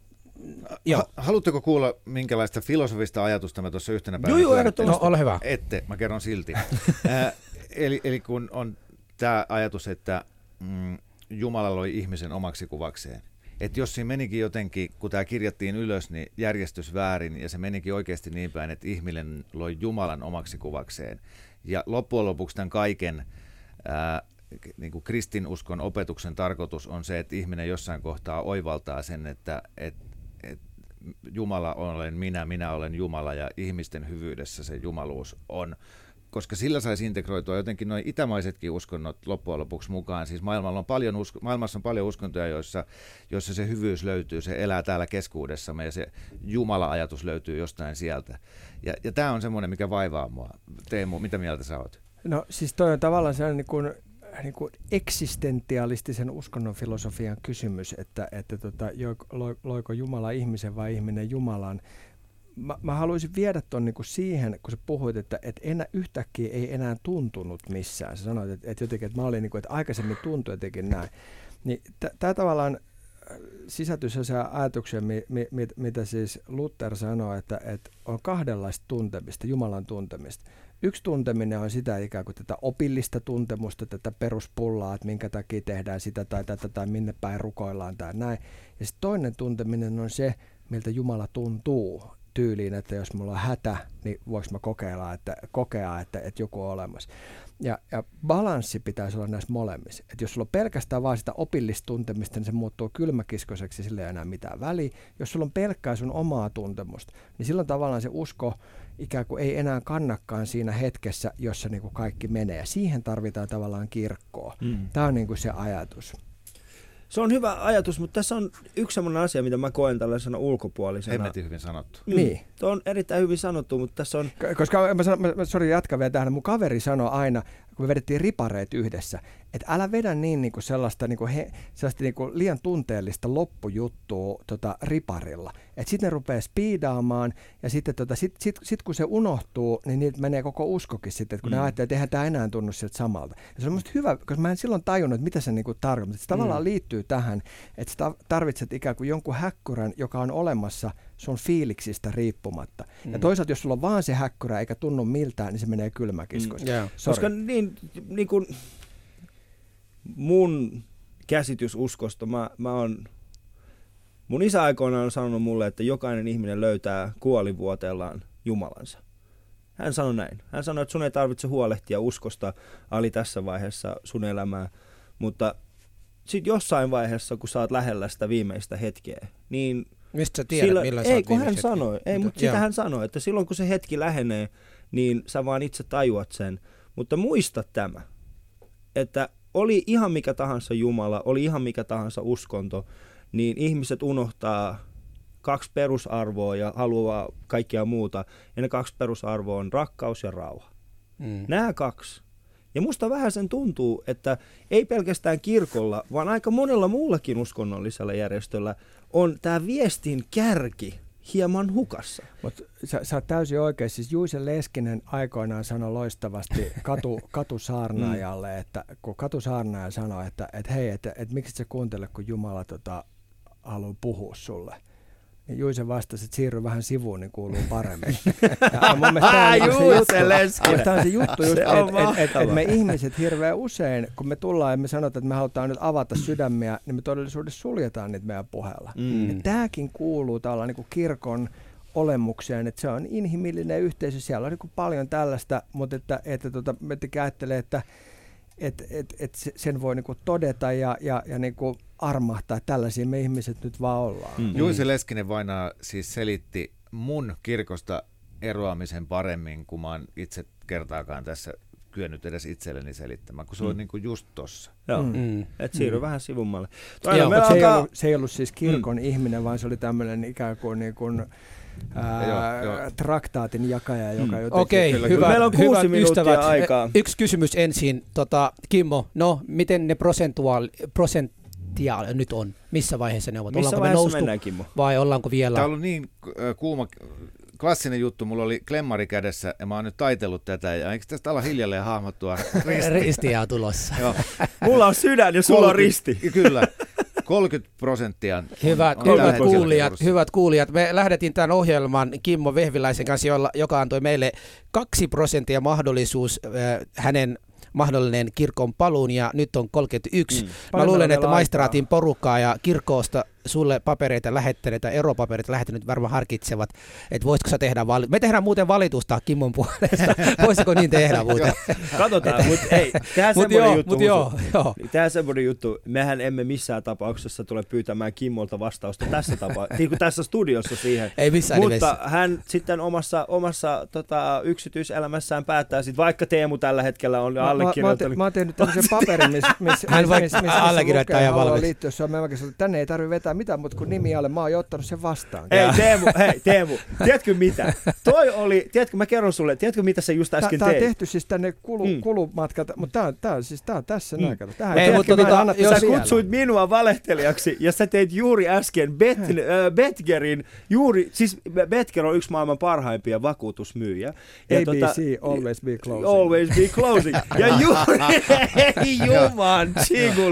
Joo. Haluatteko kuulla, minkälaista filosofista ajatusta mä tuossa yhtenä päivänä... Joo, joo, no, ole hyvä. Ette, mä kerron silti. äh, eli, eli kun on tämä ajatus, että mm, Jumala loi ihmisen omaksi kuvakseen. Että jos siinä menikin jotenkin, kun tämä kirjattiin ylös, niin järjestys väärin, ja se menikin oikeasti niin päin, että ihminen loi Jumalan omaksi kuvakseen. Ja loppujen lopuksi tämän kaiken ää, niin kuin kristinuskon opetuksen tarkoitus on se, että ihminen jossain kohtaa oivaltaa sen, että, että Jumala olen minä, minä olen Jumala ja ihmisten hyvyydessä se jumaluus on. Koska sillä saisi integroitua jotenkin noin itämaisetkin uskonnot loppujen lopuksi mukaan. Siis maailmalla on paljon usko, maailmassa on paljon uskontoja, joissa, joissa se hyvyys löytyy, se elää täällä keskuudessamme ja se Jumala-ajatus löytyy jostain sieltä. Ja, ja tämä on semmoinen, mikä vaivaa mua. Teemu, mitä mieltä sä oot? No siis toi on tavallaan sellainen niin kuin niin kuin eksistentialistisen uskonnon filosofian kysymys, että, että tota, loiko Jumala ihmisen vai ihminen Jumalan. Mä, mä haluaisin viedä tuon niin siihen, kun sä puhuit, että, että enää, yhtäkkiä ei enää tuntunut missään. Sä sanoit, että, että jotenkin, että mä olin niin kuin, että aikaisemmin tuntui jotenkin näin. Niin tämä tavallaan sellaisia ajatuksia, mi, mi, mi, mitä siis Luther sanoi, että, että on kahdenlaista tuntemista, Jumalan tuntemista. Yksi tunteminen on sitä ikään kuin tätä opillista tuntemusta, tätä peruspullaa, että minkä takia tehdään sitä tai tätä tai minne päin rukoillaan tai näin. Ja sitten toinen tunteminen on se, miltä Jumala tuntuu tyyliin, että jos mulla on hätä, niin voiko mä kokeilla, että, kokea, että, että joku on olemassa. Ja, ja balanssi pitäisi olla näissä molemmissa. Et jos sulla on pelkästään vaan sitä opillista tuntemista, niin se muuttuu kylmäkiskoiseksi, sillä ei enää mitään väliä. Jos sulla on pelkkää sun omaa tuntemusta, niin silloin tavallaan se usko ikään kuin ei enää kannakaan siinä hetkessä, jossa niin kuin kaikki menee. Ja siihen tarvitaan tavallaan kirkkoa. Mm. Tämä on niin kuin se ajatus. Se on hyvä ajatus, mutta tässä on yksi sellainen asia, mitä mä koen tällaisena ulkopuolisena. Hemmetin hyvin sanottu. Mm. Niin. Tuo on erittäin hyvin sanottu, mutta tässä on... Koska mä, sanon, mä, sorry, jatkan vielä tähän. Mun kaveri sanoi aina, kun me vedettiin ripareet yhdessä, että älä vedä niin, niin kuin sellaista, niin kuin he, sellaista niin kuin liian tunteellista loppujuttua tota, riparilla. Että sitten ne rupeaa spiidaamaan ja sitten tota, sit, sit, sit, kun se unohtuu, niin niitä menee koko uskokin sitten, että kun mm. ne ajattelee, että eihän tämä enää tunnu sieltä samalta. Ja se on musta hyvä, koska mä en silloin tajunnut, että mitä se niin tarkoittaa. Se tavallaan mm. liittyy tähän, että tarvitset ikään kuin jonkun häkkyrän, joka on olemassa sun fiiliksistä riippumatta. Mm. Ja toisaalta, jos sulla on vaan se häkkyrä eikä tunnu miltään, niin se menee kylmäkiskoista. Mm. Yeah. Koska niin, niin kuin mun käsitys uskosta, mä, mä on, mun isä aikoinaan on sanonut mulle, että jokainen ihminen löytää kuolivuoteellaan Jumalansa. Hän sanoi näin. Hän sanoi, että sun ei tarvitse huolehtia uskosta ali tässä vaiheessa sun elämää, mutta sitten jossain vaiheessa, kun sä oot lähellä sitä viimeistä hetkeä, niin Mistä sä tiedät, sillä, milloin Ei, kun hän sanoi, ei, mutta sitä hän sanoi, että silloin kun se hetki lähenee, niin sä vaan itse tajuat sen. Mutta muista tämä, että oli ihan mikä tahansa Jumala, oli ihan mikä tahansa uskonto, niin ihmiset unohtaa kaksi perusarvoa ja haluaa kaikkea muuta. Ja ne kaksi perusarvoa on rakkaus ja rauha. Mm. Nämä kaksi. Ja musta vähän sen tuntuu, että ei pelkästään kirkolla, vaan aika monella muullakin uskonnollisella järjestöllä on tämä viestin kärki hieman hukassa. Mutta sä, sä oot täysin oikein. Siis Juise Leskinen aikoinaan sanoi loistavasti katu, katusaarnaajalle, mm. että kun katusaarnaaja sanoi, että, että hei, että, että miksi sä kuuntele, kun Jumala tota, haluaa puhua sulle. Niin Juise vastasi, että siirry vähän sivuun, niin kuuluu paremmin. ja mun tämä on se juttu, tämä on se juttu just, että et, et, et me ihmiset hirveän usein, kun me tullaan ja me sanotaan, että me halutaan nyt avata sydämiä, niin me todellisuudessa suljetaan niitä meidän puheella. Mm. Tämäkin kuuluu tällä niin kuin kirkon olemukseen, että se on inhimillinen yhteisö, siellä on niin kuin paljon tällaista, mutta että, että tota, me ajattelee, että et, et, et sen voi niinku todeta ja, ja, ja niinku armahtaa, että tällaisia me ihmiset nyt vaan ollaan. Mm. Juise Leskinen vainaa siis selitti mun kirkosta eroamisen paremmin, kuin mä oon itse kertaakaan tässä kyennyt edes itselleni selittämään, kun se mm. on niin kuin just tossa. Joo, mm. mm. että siirry mm. vähän sivummalle. Joo, mutta se, ei ollut, se ei ollut siis kirkon mm. ihminen, vaan se oli tämmöinen ikään kuin, niin kuin ää, joo, joo. traktaatin jakaja, joka mm. jotenkin... Okei, okay, hyvä, Meillä on kuusi hyvät ystävät. aikaa. Yksi kysymys ensin. Tota, Kimmo, no miten ne prosentuaali, prosenttia nyt on? Missä vaiheessa ne ovat? Missä Ollaanko vaiheessa me noustu, mennään, Kimmo? Vai ollaanko vielä... Tämä on ollut niin äh, kuuma klassinen juttu, mulla oli klemmari kädessä ja mä oon nyt taitellut tätä ja eikö tästä ala hiljalleen hahmottua risti? Ristiä on tulossa. Joo. Mulla on sydän ja sulla 30, on risti. Kyllä. 30 prosenttia. Hyvät, on hyvät, kuulijat, hyvät kuulijat, me lähdettiin tämän ohjelman Kimmo Vehviläisen kanssa, jolla, joka antoi meille 2 prosenttia mahdollisuus äh, hänen mahdollinen kirkon paluun ja nyt on 31. Mm. Mä luulen, että maistraatin porukkaa ja kirkkoosta sulle papereita lähettäneet tai eropapereita lähettäneet varmaan harkitsevat, että voisiko sä tehdä valitus. Me tehdään muuten valitusta Kimmon puolesta. Voisiko niin tehdä muuten? Katsotaan, mutta ei, tehdään mut semmoinen juttu. Mut joo, joo. Tehdään semmoinen juttu. Mehän emme missään tapauksessa tule pyytämään Kimmolta vastausta tässä tapa, niin kuin tässä studiossa siihen. Ei missään Mutta nimessä. hän sitten omassa, omassa tota, yksityiselämässään päättää, sit, vaikka Teemu tällä hetkellä on mä, allekirjoittanut. Mä, mä, oon tehnyt tämmöisen paperin, missä miss, hän voi miss, miss, allekirjoittaa ja valmis. Liittyä, se on tänne ei tarvitse vetää mitään muuta kuin nimi alle. Mä oon jo ottanut sen vastaan. Hei Teemu, hei Teemu, tiedätkö mitä? Toi oli, tiedätkö, mä kerron sulle, tiedätkö mitä sä just äsken tää, teit? Tää on tehty siis tänne kulu, mm. kulumatkat, mutta tää, tää, siis tää on tässä mm. näin. Tähän, Hei, mutta tota, jos sä kutsuit minua valehtelijaksi ja sä teit juuri äsken Bet, äh, Betgerin, juuri, siis Betger on yksi maailman parhaimpia vakuutusmyyjä. Ja ABC, tota, always be closing. Always be closing. ja juuri, hei juman.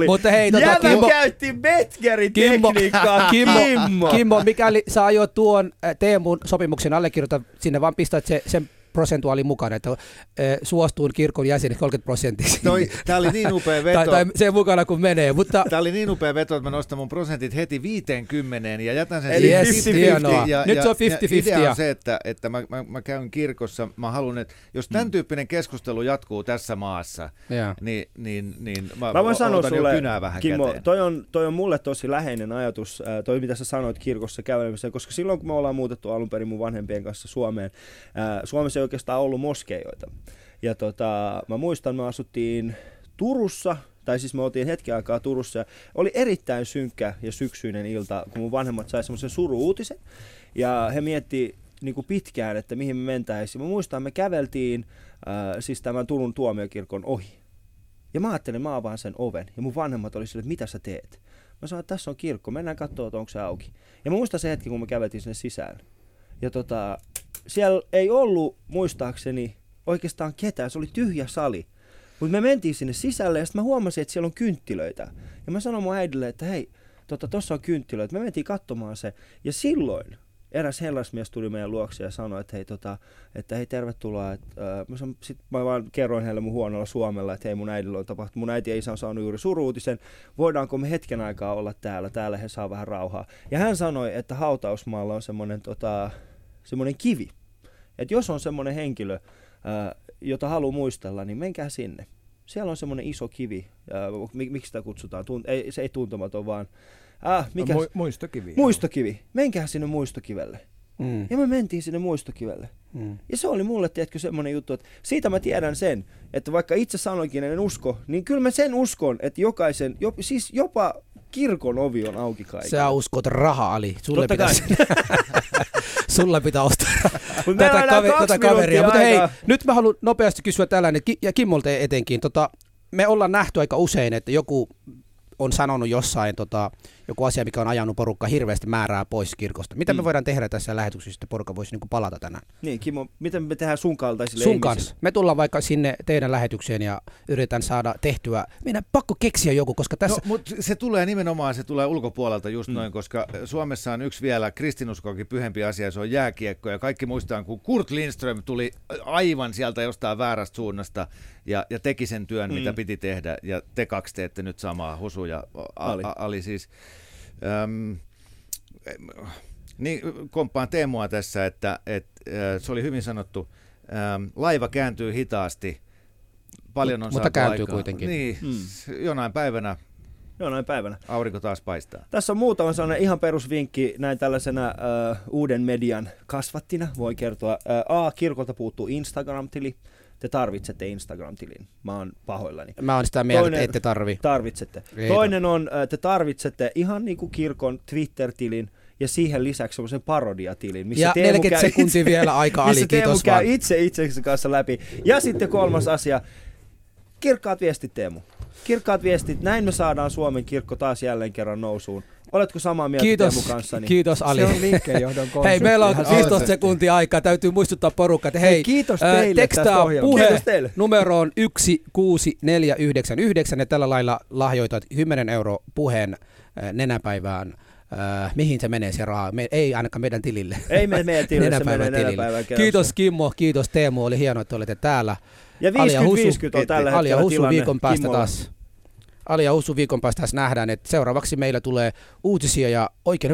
Mutta hei, tota, Jävä Kimmo, käytti Betgerin Kimmo, Moikka, Kimmo, Kimmo. Mikäli sä aiot tuon äh, Teemun sopimuksen allekirjoita, sinne vaan pistät se, sen prosentuaalin mukana, että suostuun kirkon jäsenet 30 prosenttia. Toi, tää oli niin upea veto. tai, tai sen mukana kun menee, mutta Tämä oli niin upea veto, että mä nostan mun prosentit heti 50 ja jätän sen Eli siihen yes, 50-50. hienoa. Ja, Nyt ja, se on ja 50-50 idea on se, että, että mä, mä, mä, käyn kirkossa, mä haluan, että jos Mm. tämän tyyppinen keskustelu jatkuu tässä maassa, Jaa. niin, niin, niin mä, Mä voin sanoa sulle, kynää vähän Kimmo, käteen. toi on, toi on mulle tosi läheinen ajatus, toi mitä sä sanoit kirkossa kävelemiseen, koska silloin kun me ollaan muutettu alun perin mun vanhempien kanssa Suomeen, Suomessa ei oikeastaan ollut moskeijoita. Ja tota, mä muistan, me asuttiin Turussa, tai siis me oltiin hetken aikaa Turussa, ja oli erittäin synkkä ja syksyinen ilta, kun mun vanhemmat sai semmoisen suru-uutisen, ja he miettii niin pitkään, että mihin me mentäisiin. Mä muistan, me käveltiin ää, siis tämän Turun tuomiokirkon ohi. Ja mä ajattelin, mä avaan sen oven. Ja mun vanhemmat oli sille, että mitä sä teet? Mä sanoin, että tässä on kirkko, mennään katsoa, että onko se auki. Ja mä muistan se hetki, kun me käveltiin sinne sisään. Ja tota, siellä ei ollut muistaakseni oikeastaan ketään, se oli tyhjä sali. Mutta me mentiin sinne sisälle ja sitten mä huomasin, että siellä on kynttilöitä. Ja mä sanoin mun äidille, että hei, tota, tossa on kynttilöitä. Me mentiin katsomaan se. Ja silloin eräs herrasmies tuli meidän luokse ja sanoi, että hei, tota, että hei tervetuloa. Et, äh, mä, san, sit mä vaan kerroin heille mun huonolla suomella, että hei mun äidillä on tapahtunut. Mun äiti isä on saanut juuri suruutisen. Voidaanko me hetken aikaa olla täällä? Täällä he saa vähän rauhaa. Ja hän sanoi, että hautausmaalla on semmoinen tota, semmoinen kivi. Että jos on semmoinen henkilö, ää, jota haluaa muistella, niin menkää sinne. Siellä on semmoinen iso kivi. Ää, mik- miksi sitä kutsutaan? Tunt- ei, se ei tuntematon, vaan äh, mikä? Mu- muistokivi. muistokivi. Menkää sinne muistokivelle. Mm, Ja me mentiin sinne muistokivelle. mm. Ja se oli mulle, tiedätkö, semmoinen juttu, että siitä mä tiedän sen, että vaikka itse sanoinkin, en usko, niin kyllä mä sen uskon, että jokaisen, jo, siis jopa kirkon ovi on auki kaikille. Sä uskot raha, Ali. Sulle Totta kai. pitää, sulla pitää ostaa tätä, enää kave, kaksi tätä kaveria. Mutta hei, nyt mä haluan nopeasti kysyä tällainen, ja Kimmolta etenkin. Tota, me ollaan nähty aika usein, että joku on sanonut jossain tota, joku asia, mikä on ajanut porukka hirveästi määrää pois kirkosta. Mitä me Mm. voidaan tehdä tässä lähetyksessä, että porukka voisi niin palata tänään? Niin, Kimmo, miten me tehdään sun kaltaisille Sun ihmisille? kanssa. Me tullaan vaikka sinne teidän lähetykseen ja yritetään saada tehtyä. Meidän pakko keksiä joku, koska tässä... No, mutta se tulee nimenomaan, se tulee ulkopuolelta just Mm. noin, koska Suomessa on yksi vielä kristinuskoakin pyhempi asia, se on jääkiekko. Ja kaikki muistaa, kun Kurt Lindström tuli aivan sieltä jostain väärästä suunnasta ja, ja teki sen työn, Mm. mitä piti tehdä. Ja te kaksi teette nyt samaa, Husu ja Ali. A- Ali siis. Öm, niin, komppaan Teemua tässä, että, että äh, se oli hyvin sanottu. Ähm, laiva kääntyy hitaasti. Paljon on Mutta saatu kääntyy aikaa. kuitenkin. Niin, Mm. jonain päivänä Joo, näin päivänä. aurinko taas paistaa. Tässä on muutama sellainen ihan perusvinkki näin tällaisena äh, uuden median kasvattina. Voi kertoa. Äh, A. Kirkolta puuttuu Instagram-tili. Te tarvitsette Instagram-tilin. Mä oon pahoillani. Mä oon sitä mieltä, Toinen- että ette tarvi. Tarvitsette. Ei Toinen on, äh, te tarvitsette ihan niin kuin kirkon Twitter-tilin ja siihen lisäksi semmoisen parodiatilin, missä Ja Teemu 40 käy sekuntia vielä aika, missä Teemu käy vaan. itse itsensä kanssa läpi. Ja sitten kolmas asia, kirkkaat viestit Teemu. Kirkkaat viestit, näin me saadaan Suomen kirkko taas jälleen kerran nousuun. Oletko samaa mieltä Kiitos, Teemu kanssani? kiitos Ali. Se on liikkeenjohdon. Hei, meillä on Ihan 15 selvästi. sekuntia aikaa. Täytyy muistuttaa porukka, että hei, Hei, kiitos ää, teille tekstaa tästä ohjelmasta. puhe numeroon 16499 ja tällä lailla lahjoitat 10 euroa puheen ää, nenäpäivään. Ää, mihin se menee se raha? Me, ei ainakaan meidän tilille. Ei me meidän tilille, se Nenäpäivän menee tilille. Kiitos Kimmo, kiitos Teemu, oli hienoa, että olette täällä. Ja Ali ja Husu- 50-50 on tällä Ali ja hetkellä Husu tilanne viikon päästä Kimmolla. taas. Ali ja Husu viikon päästä nähdään, että seuraavaksi meillä tulee uutisia ja oikein